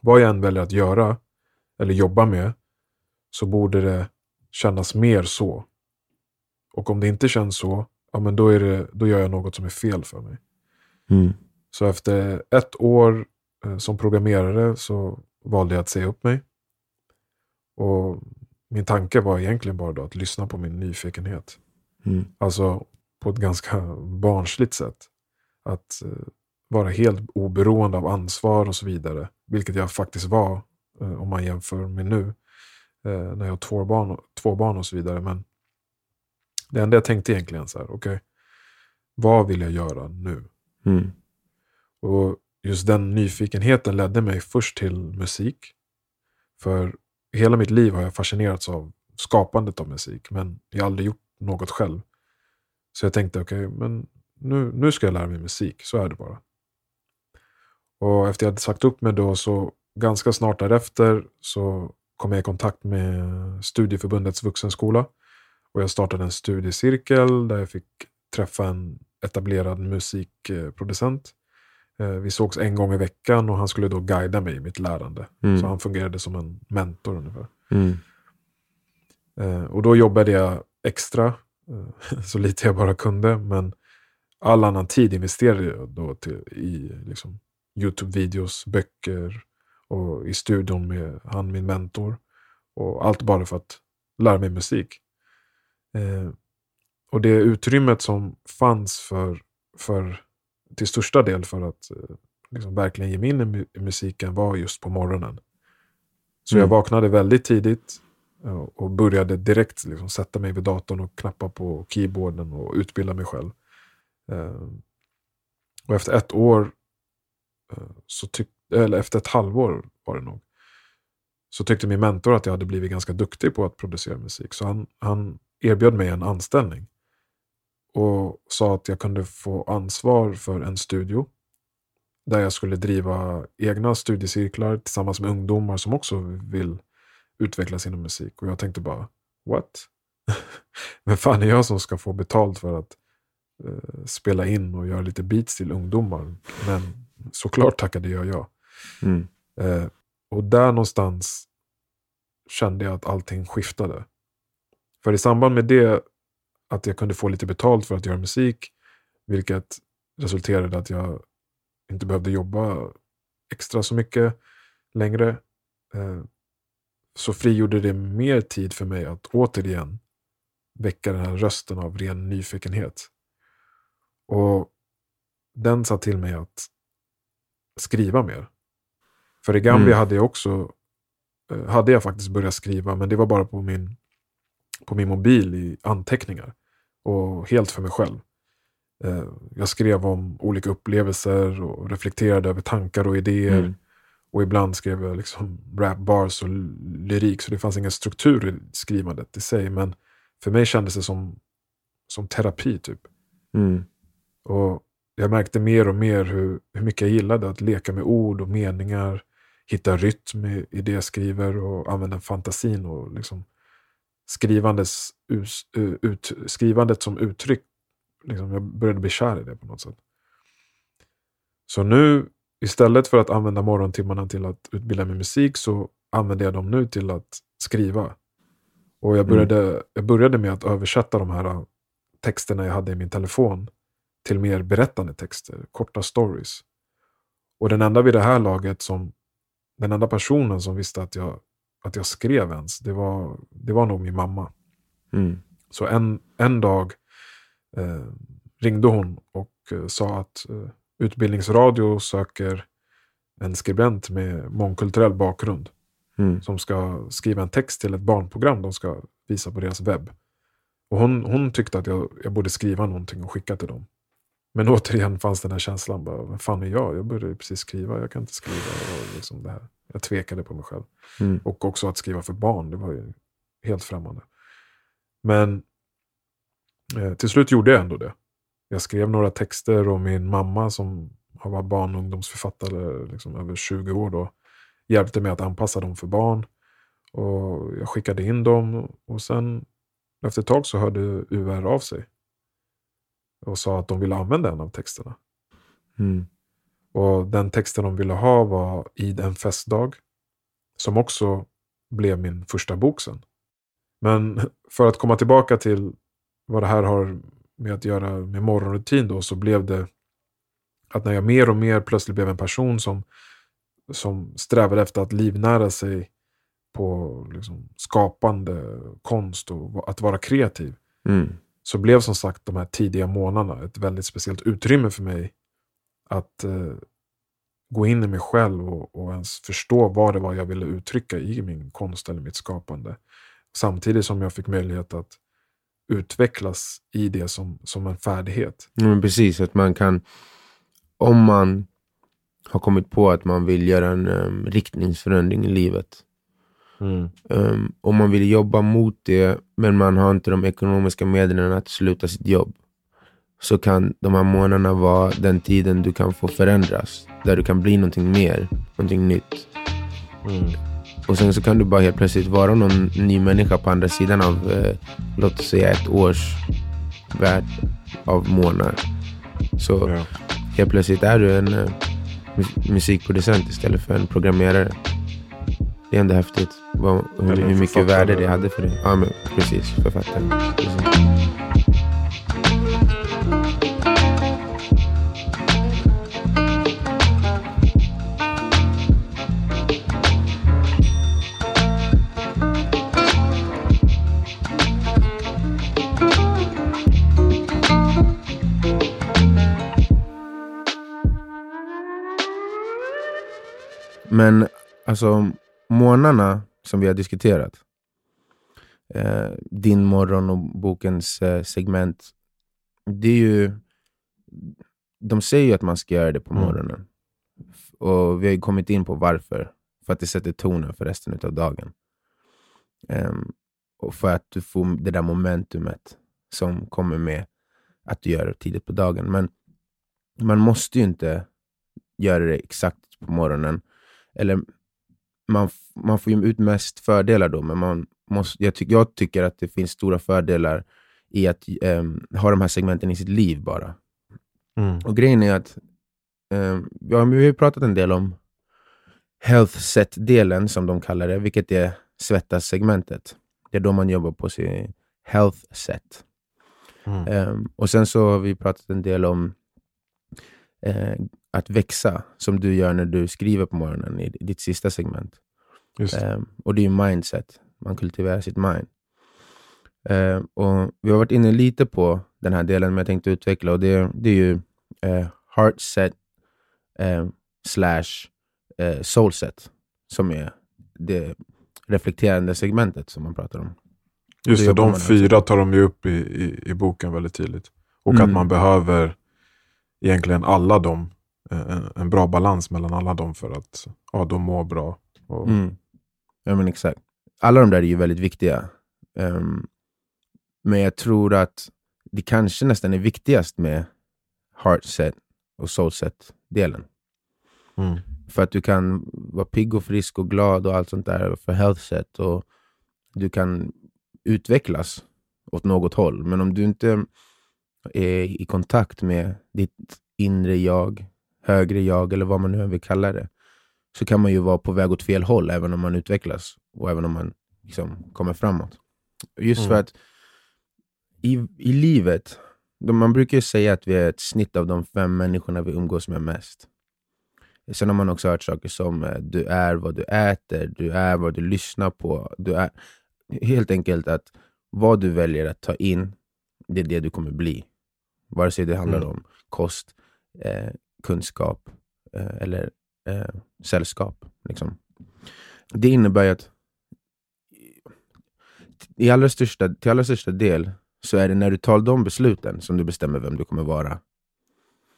vad jag än väljer att göra eller jobba med så borde det kännas mer så. Och om det inte känns så, ja men då, är det, då gör jag något som är fel för mig. Mm. Så efter ett år eh, som programmerare så valde jag att säga upp mig. Och min tanke var egentligen bara att lyssna på min nyfikenhet. Mm. Alltså på ett ganska barnsligt sätt. Att eh, vara helt oberoende av ansvar och så vidare. Vilket jag faktiskt var eh, om man jämför med nu. När jag har två barn, två barn och så vidare. Men det enda jag tänkte egentligen så här, okej. vad vill jag göra nu? Mm. Och just den nyfikenheten ledde mig först till musik. För hela mitt liv har jag fascinerats av skapandet av musik. Men jag har aldrig gjort något själv. Så jag tänkte, okej, men nu, nu ska jag lära mig musik. Så är det bara. Och efter jag hade sagt upp mig då så ganska snart därefter så kom jag i kontakt med Studieförbundets vuxenskola. Och jag startade en studiecirkel där jag fick träffa en etablerad musikproducent. Eh, Vi sågs en gång i veckan och han skulle då guida mig i mitt lärande. Mm. Så han fungerade som en mentor ungefär. Mm. Eh, Och då jobbade jag extra, eh, så lite jag bara kunde. Men all annan tid investerade jag då till, i liksom, YouTube-videos, böcker och i studion med han, min mentor. Och allt bara för att lära mig musik. Och det utrymmet som fanns för, för till största del för att eh, liksom verkligen ge mig in i mu- i musiken var just på morgonen. Så jag Mm. vaknade väldigt tidigt eh, och började direkt liksom sätta mig vid datorn och knappa på keyboarden och utbilda mig själv. Eh, Och efter ett år, så tyck, eller efter ett halvår var det nog, så tyckte min mentor att jag hade blivit ganska duktig på att producera musik. Så han, han erbjöd mig en anställning. Och sa att jag kunde få ansvar för en studio. Där jag skulle driva egna studiecirklar tillsammans med ungdomar som också vill utvecklas inom musik. Och jag tänkte bara, what? Men fan är jag som ska få betalt för att eh, spela in och göra lite beats till ungdomar? Men såklart tackade jag ja. Mm. Eh, och där någonstans kände jag att allting skiftade. För i samband med det, att jag kunde få lite betalt för att göra musik, vilket resulterade i att jag inte behövde jobba extra så mycket längre, eh, så frigjorde det mer tid för mig att återigen väcka den här rösten av ren nyfikenhet. Och den sa till mig att skriva mer. För i Gambia Mm. hade jag också eh, hade jag faktiskt börjat skriva, men det var bara på min, på min mobil i anteckningar. Och helt för mig själv. Eh, Jag skrev om olika upplevelser och reflekterade över tankar och idéer. Mm. Och ibland skrev jag liksom rap bars och lyrik, så det fanns ingen struktur i skrivandet i sig. Men för mig kändes det som, som terapi typ. Mm. Och jag märkte mer och mer hur, hur mycket jag gillade att leka med ord och meningar, hitta rytm i, i det jag skriver och använda fantasin och liksom skrivandes, ut, skrivandet som uttryck. Liksom, jag började bli kär i det på något sätt. Så nu, istället för att använda morgontimmarna till att utbilda mig musik så använder jag dem nu till att skriva. Och jag började, jag började med att översätta de här uh, texterna jag hade i min telefon till mer berättande texter, korta stories. Och den enda vid det här laget som, den enda personen som visste att jag, att jag skrev ens, det var, det var nog min mamma. Mm. Så en, en dag eh, ringde hon och eh, sa att eh, Utbildningsradio söker en skribent med mångkulturell bakgrund. Mm. som ska skriva en text till ett barnprogram de ska visa på deras webb. Och hon, hon tyckte att jag, jag borde skriva någonting och skicka till dem. Men återigen fanns den här känslan, bara, vad fan är jag? Jag började precis skriva, jag kan inte skriva. Och liksom det här. Jag tvekade på mig själv. Mm. Och också att skriva för barn, det var ju helt främmande. Men eh, till slut gjorde jag ändå det. Jag skrev några texter och min mamma som har varit barn och ungdomsförfattare liksom, över 20 år då, hjälpte mig att anpassa dem för barn. Och jag skickade in dem och sen efter ett tag så hörde UR av sig. Och sa att de ville använda en av texterna. Mm. Och den texten de ville ha var Id en festdag. Som också blev min första bok sen. Men för att komma tillbaka till vad det här har med att göra med morgonrutin då, så blev det att när jag mer och mer plötsligt blev en person som, som strävade efter att livnära sig på liksom, skapande konst och att vara kreativ. Mm. Så blev som sagt de här tidiga månaderna ett väldigt speciellt utrymme för mig att eh, gå in i mig själv och, och ens förstå vad det var jag ville uttrycka i min konst eller mitt skapande. Samtidigt som jag fick möjlighet att utvecklas i det som, som en färdighet. Mm, precis, att man kan, om man har kommit på att man vill göra en um, riktningsförändring i livet. Um, om man vill jobba mot det, men man har inte de ekonomiska medlen att sluta sitt jobb. Så kan de här månaderna vara den tiden du kan få förändras. Där du kan bli någonting mer, någonting nytt. Och sen så kan du bara helt plötsligt vara någon ny människa på andra sidan av, eh, låt oss säga ett års värld av månader. Så Ja. helt plötsligt är du en eh, mu- musikproducent istället för en programmerare. Det är ändå häftigt. Vad, hur, hur mycket värde det hade för dig. Ja, men precis. Författare. Precis. Men alltså månaderna som vi har diskuterat. Eh, din morgon och bokens eh, segment. Det är ju... De säger ju att man ska göra det på Mm. morgonen. Och vi har ju kommit in på varför. För att det sätter tonen för resten av dagen. Ehm, och för att du får det där momentumet som kommer med att du gör det tidigt på dagen. Men man måste ju inte göra det exakt på morgonen. Eller man, man får ju ut mest fördelar då, men man måste, jag, ty, jag tycker att det finns stora fördelar i att ehm, ha de här segmenten i sitt liv bara. Mm. Och grejen är att ehm, ja, vi har ju pratat en del om health set-delen som de kallar det, vilket är svettas-segmentet. Det är då man jobbar på sin health set. Mm. Ehm, och sen så har vi pratat en del om eh, att växa, som du gör när du skriver på morgonen i ditt sista segment. Ehm, och det är ju mindset, man kultiverar sitt mind. Ehm, och vi har varit inne lite på den här delen, men jag tänkte utveckla. Och det, det är ju eh, heart set eh, slash eh, soul set, som är det reflekterande segmentet som man pratar om. Just det de fyra tar de ju upp i, i, i boken väldigt tydligt. Och att Mm. man behöver egentligen alla dem, eh, en, en bra balans mellan alla dem för att ja, de mår bra. Och, Mm. Ja men exakt. Alla de där är ju väldigt viktiga. Ehm, men jag tror att det kanske nästan är viktigast med heart set och soul set delen. Mm. För att du kan vara pigg och frisk och glad och allt sånt där för health set. Och du kan utvecklas åt något håll. Men om du inte är i kontakt med ditt inre jag, högre jag eller vad man nu än vill kalla det, så kan man ju vara på väg åt fel håll även om man utvecklas och även om man liksom kommer framåt. Just för Mm. att i, i livet, man brukar ju säga att vi är ett snitt av de fem människorna vi umgås med mest. Sen har man också hört saker som eh, du är vad du äter, du är vad du lyssnar på. Du är, helt enkelt att vad du väljer att ta in, det är det du kommer bli. Vare sig det handlar Mm. om kost, eh, kunskap eh, eller eh, sällskap. Liksom. det innebär ju att i allra största, till allra största del så är det när du tar de besluten som du bestämmer vem du kommer vara.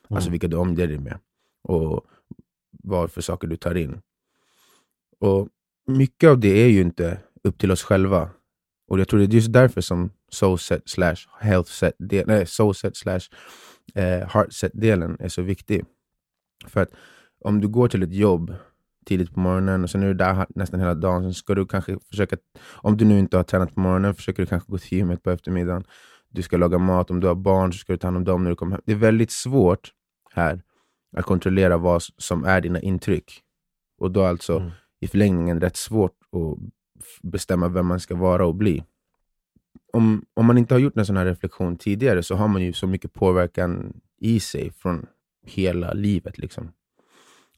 Alltså vilka du omger dig med. Och vad för saker du tar in. Och Mycket av det är ju inte upp till oss själva. Och jag tror det är just därför som soulset slash healthset, nej, soulset slash eh, heartset-delen är så viktig. För att om du går till ett jobb tidigt på morgonen och sen är du där nästan hela dagen, så ska du kanske försöka, om du nu inte har tränat på morgonen, försöker du kanske gå till gymmet på eftermiddagen. Du ska laga mat, om du har barn så ska du ta hand om dem när du kommer hem. Det är väldigt svårt här att kontrollera vad som är dina intryck. Och då alltså mm. i förlängningen rätt svårt att bestämma vem man ska vara och bli. Om, om man inte har gjort en sån här reflektion tidigare så har man ju så mycket påverkan i sig från hela livet. Liksom.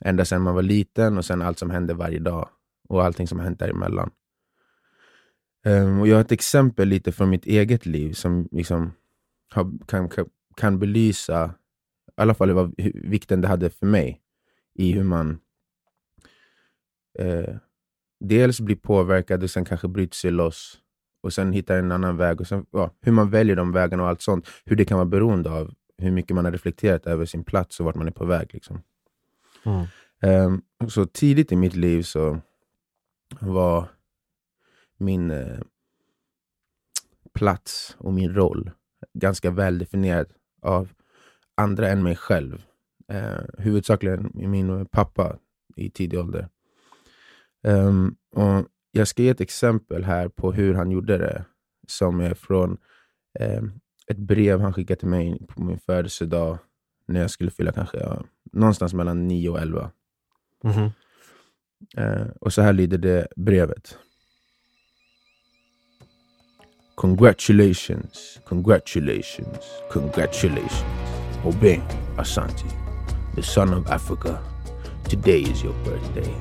Ända sedan man var liten och sen allt som hände varje dag och allting som har hänt däremellan. Um, och jag har ett exempel lite från mitt eget liv som liksom har, kan, kan, kan belysa i alla fall vad vikten det hade för mig i hur man eh, dels blir påverkad och sen kanske bryter sig loss och sen hittar en annan väg. Och sen, ja, hur man väljer de vägarna och allt sånt. Hur det kan vara beroende av hur mycket man har reflekterat över sin plats och vart man är på väg. Liksom. Mm. Um, så tidigt i mitt liv så var min uh, plats och min roll ganska väldefinierad av andra än mig själv. Uh, huvudsakligen min pappa i tidig ålder. Um, och jag ska ge ett exempel här på hur han gjorde det, som är från um, ett brev han skickade till mig på min födelsedag när jag skulle fylla kanske ja, någonstans mellan 9 och 11. Mm -hmm. uh, och så här lyder det brevet. Congratulations, congratulations, congratulations. Obey Asante, the son of Africa. Today is your birthday.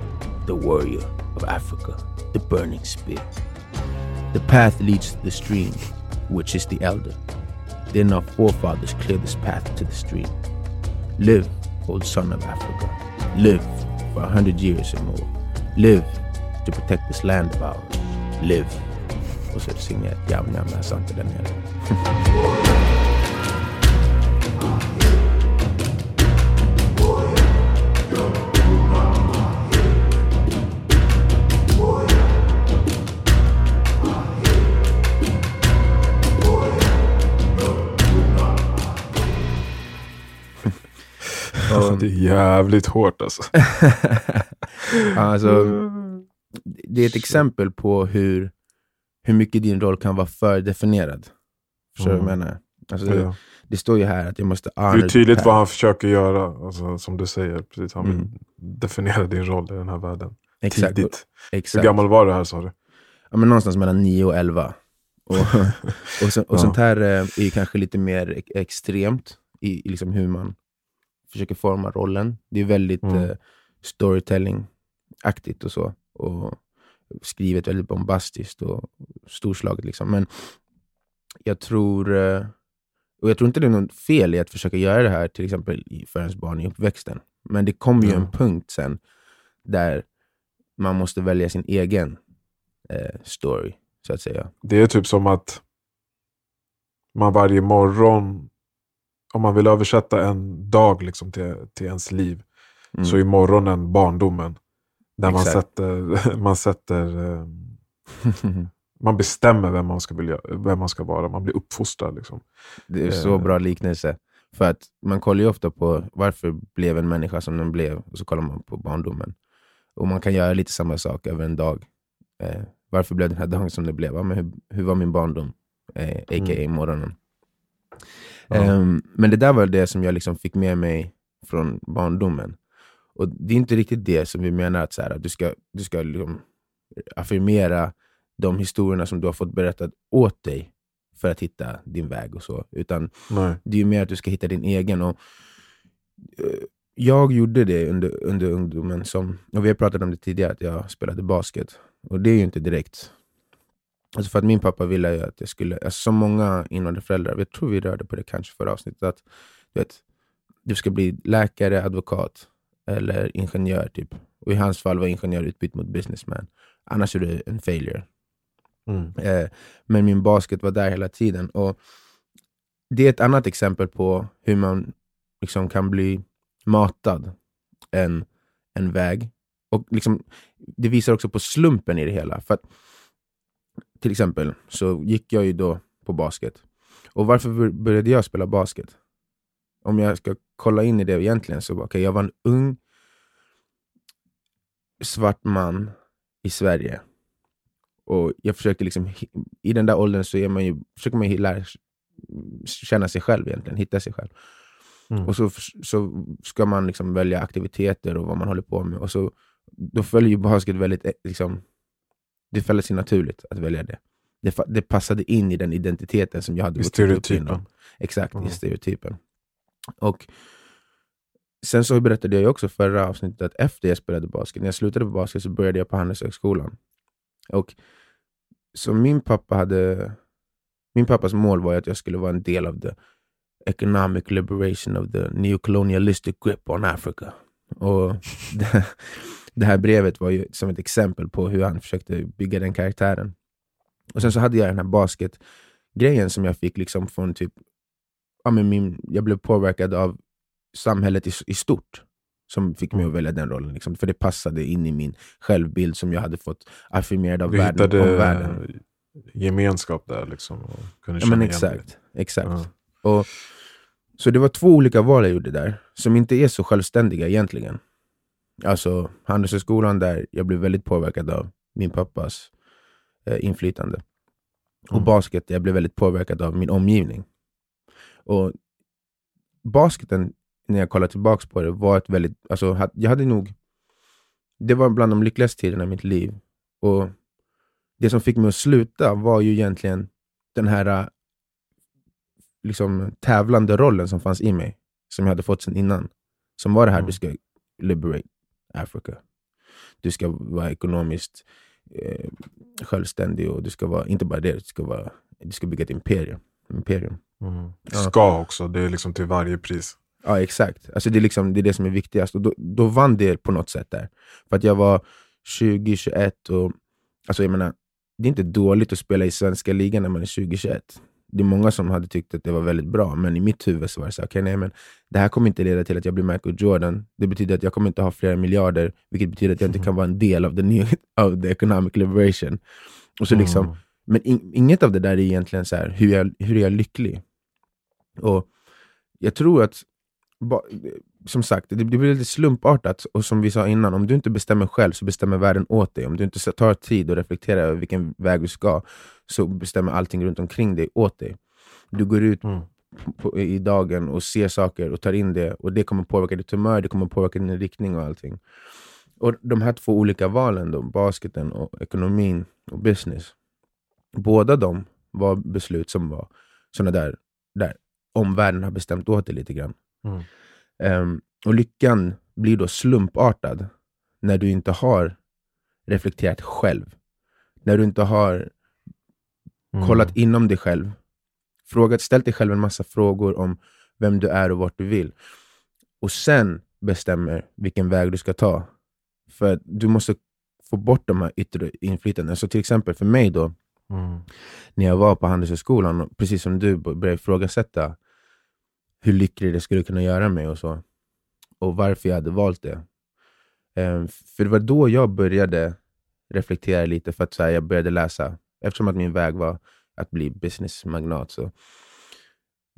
the warrior of Africa, the burning spear. The path leads to the stream, which is the elder. Then our forefathers cleared this path to the stream. Live, old son of Africa. Live for a hundred years or more. Live to protect this land of ours. Live. Och så sjunger jag Jam Jam Asante där nere. det är jävligt hårt alltså. alltså. Det är ett exempel på hur, hur mycket din roll kan vara fördefinierad. Förstår du mm. vad jag menar? Alltså, det, ja. det, står ju här att jag måste Det är tydligt vad han försöker göra, alltså, som du säger. Precis, han mm. definierar din roll i den här världen. Exakt. Tidigt. Exakt. Hur gammal var du här sa du? Ja, men någonstans mellan 9 och 11. Och, och, så, och ja. sånt här eh, är kanske lite mer extremt i, i liksom hur man försöker forma rollen. Det är väldigt mm. eh, storytelling-aktigt och så. Och skrivet väldigt bombastiskt och storslaget. Liksom. Men jag tror, eh, och jag tror inte det är något fel i att försöka göra det här till exempel för ens barn i uppväxten. Men det kommer ju mm. en punkt sen där man måste välja sin egen eh, story, så att säga. Det är typ som att man varje morgon om man vill översätta en dag liksom till, till ens liv, mm. så är morgonen barndomen. Där man sätter, man sätter eh, man bestämmer vem man, ska vilja, vem man ska vara. Man blir uppfostrad. Liksom. Det är så eh. bra liknelse. För att man kollar ju ofta på varför blev en människa som den blev, och så kollar man på barndomen. Och man kan göra lite samma sak över en dag. Eh, varför blev den här dagen som det blev? Ja, men hur, hur var min barndom? Eh, a.k.a. Mm. morgonen. Um, men det där var det som jag liksom fick med mig från barndomen. Och Det är inte riktigt det som vi menar, att, så här, att du ska, du ska liksom affirmera de historierna som du har fått berättat åt dig för att hitta din väg. och så. Utan Nej. det är mer att du ska hitta din egen. Och, uh, jag gjorde det under, under ungdomen, som, och vi har pratat om det tidigare, att jag spelade basket. Och det är ju inte direkt Alltså för att min pappa ville ju att jag skulle, alltså som många invandrarföräldrar, jag tror vi rörde på det kanske förra avsnittet, att du, vet, du ska bli läkare, advokat. eller ingenjör. typ. Och I hans fall var ingenjör utbytt mot businessman. Annars är du en failure. Mm. Eh, men min basket var där hela tiden. Och Det är ett annat exempel på hur man liksom kan bli matad en, en väg. Och liksom, Det visar också på slumpen i det hela. För att, till exempel så gick jag ju då på basket. Och varför började jag spela basket? Om jag ska kolla in i det egentligen så okay, jag var en ung svart man i Sverige. Och jag försökte liksom, I den där åldern så är man ju, försöker man ju lära känna sig själv egentligen, hitta sig själv. Mm. Och så, så ska man liksom välja aktiviteter och vad man håller på med. Och så, då följer ju basket väldigt, eh, liksom, det faller sig naturligt att välja det. det. Det passade in i den identiteten som jag hade I stereotypen. Exakt, mm. i stereotypen. Och Sen så berättade jag också förra avsnittet att efter jag spelade basket, när jag slutade på basket så började jag på Handelshögskolan. Och så min pappa hade min pappas mål var att jag skulle vara en del av the economic liberation of the neocolonialistic grip on Africa. Och det, det här brevet var ju som ett exempel på hur han försökte bygga den karaktären. Och Sen så hade jag den här basketgrejen som jag fick liksom från typ... Ja, men min, jag blev påverkad av samhället i, i stort som fick mig att välja den rollen. Liksom. För det passade in i min självbild som jag hade fått affirmerad av du världen. Om världen. gemenskap där liksom? Och kunde ja, men exakt. exakt. Ja. Och, så det var två olika val jag gjorde där, som inte är så självständiga egentligen. Alltså Handelshögskolan där jag blev väldigt påverkad av min pappas eh, inflytande. Och mm. basket, jag blev väldigt påverkad av min omgivning. Och basketen när jag kollar tillbaka på det, var ett väldigt... Alltså, jag hade nog... Det var bland de lyckligaste tiderna i mitt liv. Och Det som fick mig att sluta var ju egentligen den här liksom, tävlande rollen som fanns i mig, som jag hade fått sedan innan. Som var det här, mm. du ska liberate Africa. Du ska vara ekonomiskt eh, självständig och du ska vara, inte bara det, du ska, vara, du ska bygga ett imperium. imperium. Mm. Ska också, det är liksom till varje pris. Ja, exakt. Alltså det, är liksom, det är det som är viktigast. Och då, då vann det på något sätt där. För att jag var 20, 21 och... Alltså jag menar, det är inte dåligt att spela i svenska ligan när man är 20, 21. Det är många som hade tyckt att det var väldigt bra, men i mitt huvud så var det så okay, nej, men det här kommer inte leda till att jag blir Michael Jordan. Det betyder att jag kommer inte ha flera miljarder, vilket betyder att jag inte kan vara en del av the, new, of the economic liberation. Och så liksom, mm. Men in, inget av det där är egentligen så här, hur, jag, hur är jag lycklig? Och Jag tror att som sagt, det blir lite slumpartat. Och som vi sa innan, om du inte bestämmer själv så bestämmer världen åt dig. Om du inte tar tid och reflekterar över vilken väg du ska, så bestämmer allting runt omkring dig åt dig. Du går ut mm. på, i dagen och ser saker och tar in det. Och Det kommer påverka ditt humör, det kommer påverka din riktning och allting. Och De här två olika valen, då, basketen och ekonomin och business. Båda de var beslut som var sådana där, där omvärlden har bestämt åt dig lite grann. Mm. Um, och lyckan blir då slumpartad när du inte har reflekterat själv. När du inte har mm. kollat inom dig själv. Frågat, ställt dig själv en massa frågor om vem du är och vart du vill. Och sen bestämmer vilken väg du ska ta. För du måste få bort de här yttre inflytandena. Så till exempel för mig då, mm. när jag var på Handelshögskolan, precis som du började ifrågasätta hur lycklig det skulle kunna göra mig och så. Och varför jag hade valt det. Um, för det var då jag började reflektera lite, för att så här, jag började läsa. Eftersom att min väg var att bli businessmagnat så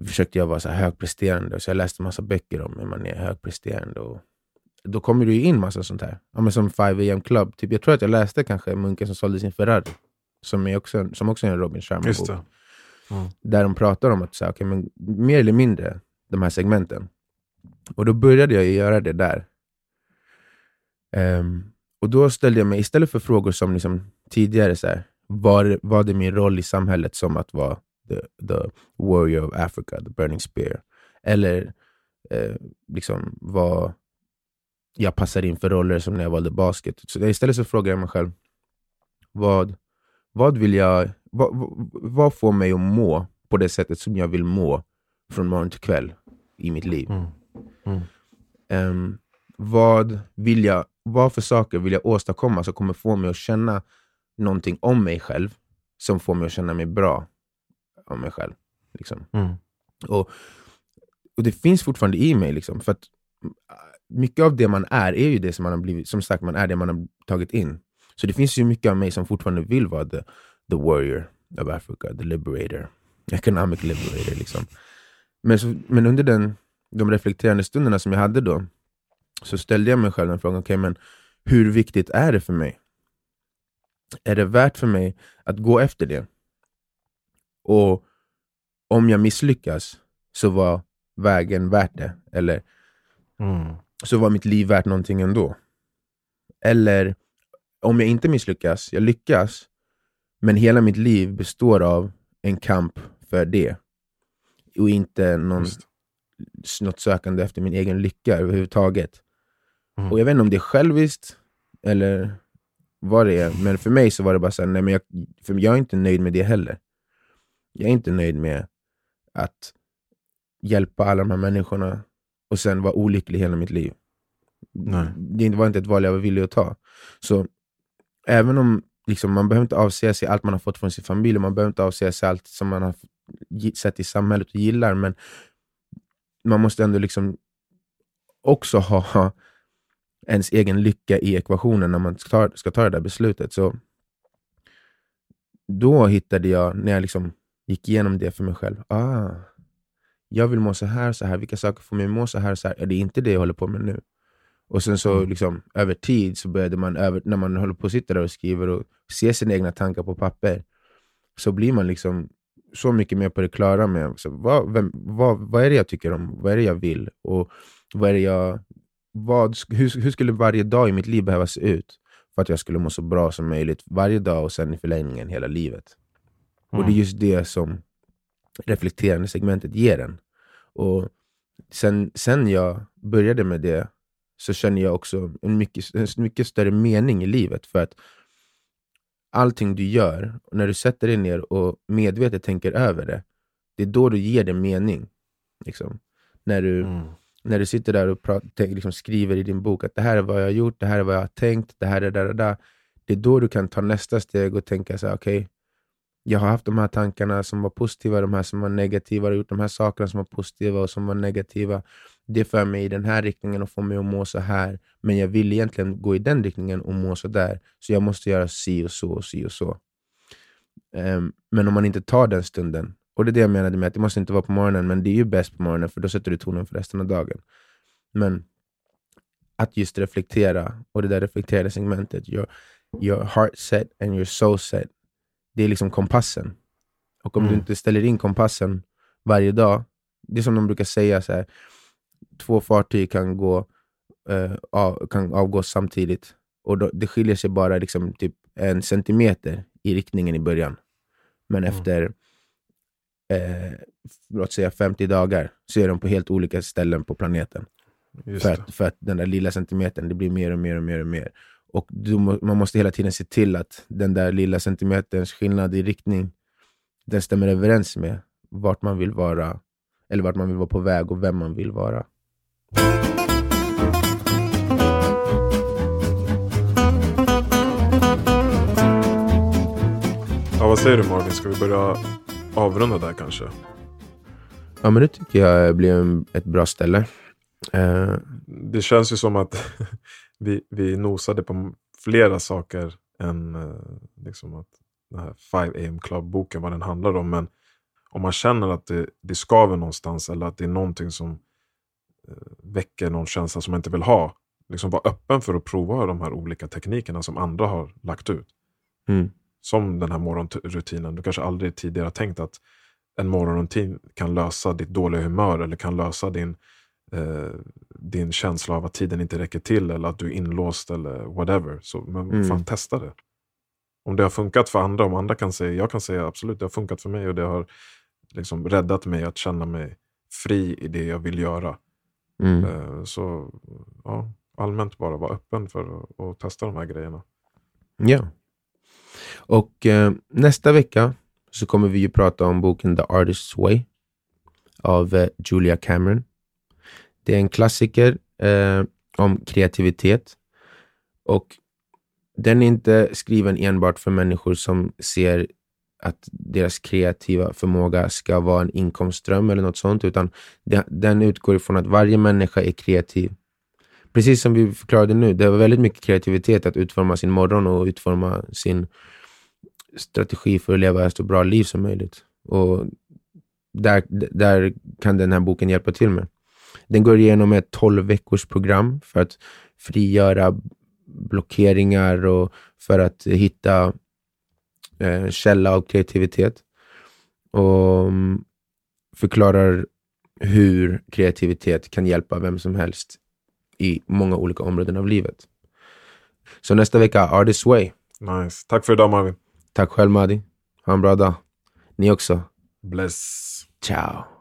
försökte jag vara så högpresterande. Så jag läste massa böcker om hur man är högpresterande. Och då kommer det ju in massa sånt här. Ja, men som 5am Club. Typ, jag tror att jag läste kanske Munken som sålde sin Ferrari. Som, är också, som också är en Robin Sharma-bok. Mm. Där de pratar om att så här, okay, men mer eller mindre de här segmenten. Och då började jag göra det där. Um, och då ställde jag mig, istället för frågor som liksom tidigare, så här, var, var det min roll i samhället som att vara the, the warrior of Africa, the burning spear? Eller eh, liksom vad jag passar in för roller som när jag valde basket. Så istället så frågar jag mig själv, vad, vad vill jag, vad, vad får mig att må på det sättet som jag vill må från morgon till kväll i mitt liv. Mm. Mm. Um, vad, vill jag, vad för saker vill jag åstadkomma som kommer få mig att känna någonting om mig själv som får mig att känna mig bra om mig själv. Liksom. Mm. Och, och det finns fortfarande i mig. Liksom, för att mycket av det man är, är ju det som man har blivit, som sagt, man är det man har tagit in. Så det finns ju mycket av mig som fortfarande vill vara the, the warrior of Africa, the liberator, economic liberator. Liksom. Men, så, men under den, de reflekterande stunderna som jag hade då, så ställde jag mig själv den frågan, okay, men hur viktigt är det för mig? Är det värt för mig att gå efter det? Och om jag misslyckas, så var vägen värt det. Eller Mm. så var mitt liv värt någonting ändå. Eller om jag inte misslyckas, jag lyckas, men hela mitt liv består av en kamp för det. Och inte någon, Just. något sökande efter min egen lycka överhuvudtaget. Mm. Och jag vet inte om det är själviskt eller vad det är, men för mig så var det bara så här, nej men jag, för jag är inte nöjd med det heller. Jag är inte nöjd med att hjälpa alla de här människorna och sen vara olycklig hela mitt liv. Nej. Det var inte ett val jag var villig att ta. Så även om liksom, man behöver inte avsäga sig allt man har fått från sin familj, och man behöver inte avsäga sig allt som man har sett i samhället och gillar, men man måste ändå liksom också ha ens egen lycka i ekvationen när man ska ta, ska ta det där beslutet. Så då hittade jag, när jag liksom gick igenom det för mig själv, ah, jag vill må så här så här, vilka saker får mig att må så här så här? Ja, det är inte det jag håller på med nu. Och sen så Mm. liksom, över tid, så började man, över, när man håller på att sitta där och skriver och ser sina egna tankar på papper, så blir man liksom så mycket mer på det klara med så vad, vem, vad, vad är det jag tycker om, vad är det jag vill och vad är jag, vad, hur, hur skulle varje dag i mitt liv behöva se ut för att jag skulle må så bra som möjligt varje dag och sen i förlängningen hela livet. Och det är just det som reflekterande segmentet ger en. Och sen, sen jag började med det så känner jag också en mycket, en mycket större mening i livet. För att allting du gör, och när du sätter dig ner och medvetet tänker över det, det är då du ger det mening. Liksom. När, du, Mm. när du sitter där och prat, tänk, liksom skriver i din bok att det här är vad jag har gjort, det här är vad jag har tänkt, det här är där, där, där. Det är då du kan ta nästa steg och tänka så här, okej, jag har haft de här tankarna som var positiva, de här som var negativa, har gjort de här sakerna som var positiva och som var negativa. Det för mig i den här riktningen och får mig att må så här. Men jag vill egentligen gå i den riktningen och må så där. Så jag måste göra si och så och si och så. Ehm, men om man inte tar den stunden, och det är det jag menade med att det måste inte vara på morgonen, men det är ju bäst på morgonen för då sätter du tonen för resten av dagen. Men att just reflektera, och det där reflekterade segmentet, your, your heart set and your soul set, det är liksom kompassen. Och om Mm. du inte ställer in kompassen varje dag, det är som de brukar säga, så här, två fartyg kan, gå, eh, av, kan avgå samtidigt. Och då, Det skiljer sig bara liksom typ en centimeter i riktningen i början. Men Mm. efter eh, låt säga 50 dagar så är de på helt olika ställen på planeten. För att, för att den där lilla centimetern, det blir mer och mer och mer och mer. Och du, man måste hela tiden se till att den där lilla centimeterns skillnad i riktning, den stämmer överens med vart man vill vara, eller vart man vill vara på väg och vem man vill vara. Ja, vad säger du Marvin? Ska vi börja avrunda där kanske? Ja, men det tycker jag blir en, ett bra ställe. Eh, Det känns ju som att vi, vi nosade på flera saker än eh, liksom att den här 5 AM Club-boken, vad den handlar om. Men om man känner att det, det skaver någonstans eller att det är någonting som väcker någon känsla som man inte vill ha. Liksom vara öppen för att prova de här olika teknikerna som andra har lagt ut. mm, Som den här morgonrutinen. Du kanske aldrig tidigare tänkt att en morgonrutin kan lösa ditt dåliga humör eller kan lösa din, eh, din känsla av att tiden inte räcker till eller att du är inlåst eller whatever. Så, men Mm. fan testa det. Om det har funkat för andra, om andra kan säga, jag kan säga absolut det har funkat för mig och det har liksom räddat mig att känna mig fri i det jag vill göra. Mm. Eh, så ja, allmänt bara vara öppen för att, att testa de här grejerna. Ja. Och eh, nästa vecka så kommer vi ju prata om boken The Artist's Way av eh, Julia Cameron. Det är en klassiker eh, om kreativitet. Och den är inte skriven enbart för människor som ser att deras kreativa förmåga ska vara en inkomstström eller något sånt, utan den utgår ifrån att varje människa är kreativ. Precis som vi förklarade nu, det var väldigt mycket kreativitet att utforma sin morgon och utforma sin strategi för att leva ett så bra liv som möjligt. Och där, där kan den här boken hjälpa till med. Den går igenom ett 12 veckors program för att frigöra blockeringar och för att hitta eh, källa av kreativitet. Och um, förklarar hur kreativitet kan hjälpa vem som helst i många olika områden av livet. Så nästa vecka, Artist Way. Nice. Tack för idag Marvin. Tack själv Madi. Ha en bra dag. Ni också. Bless. Ciao.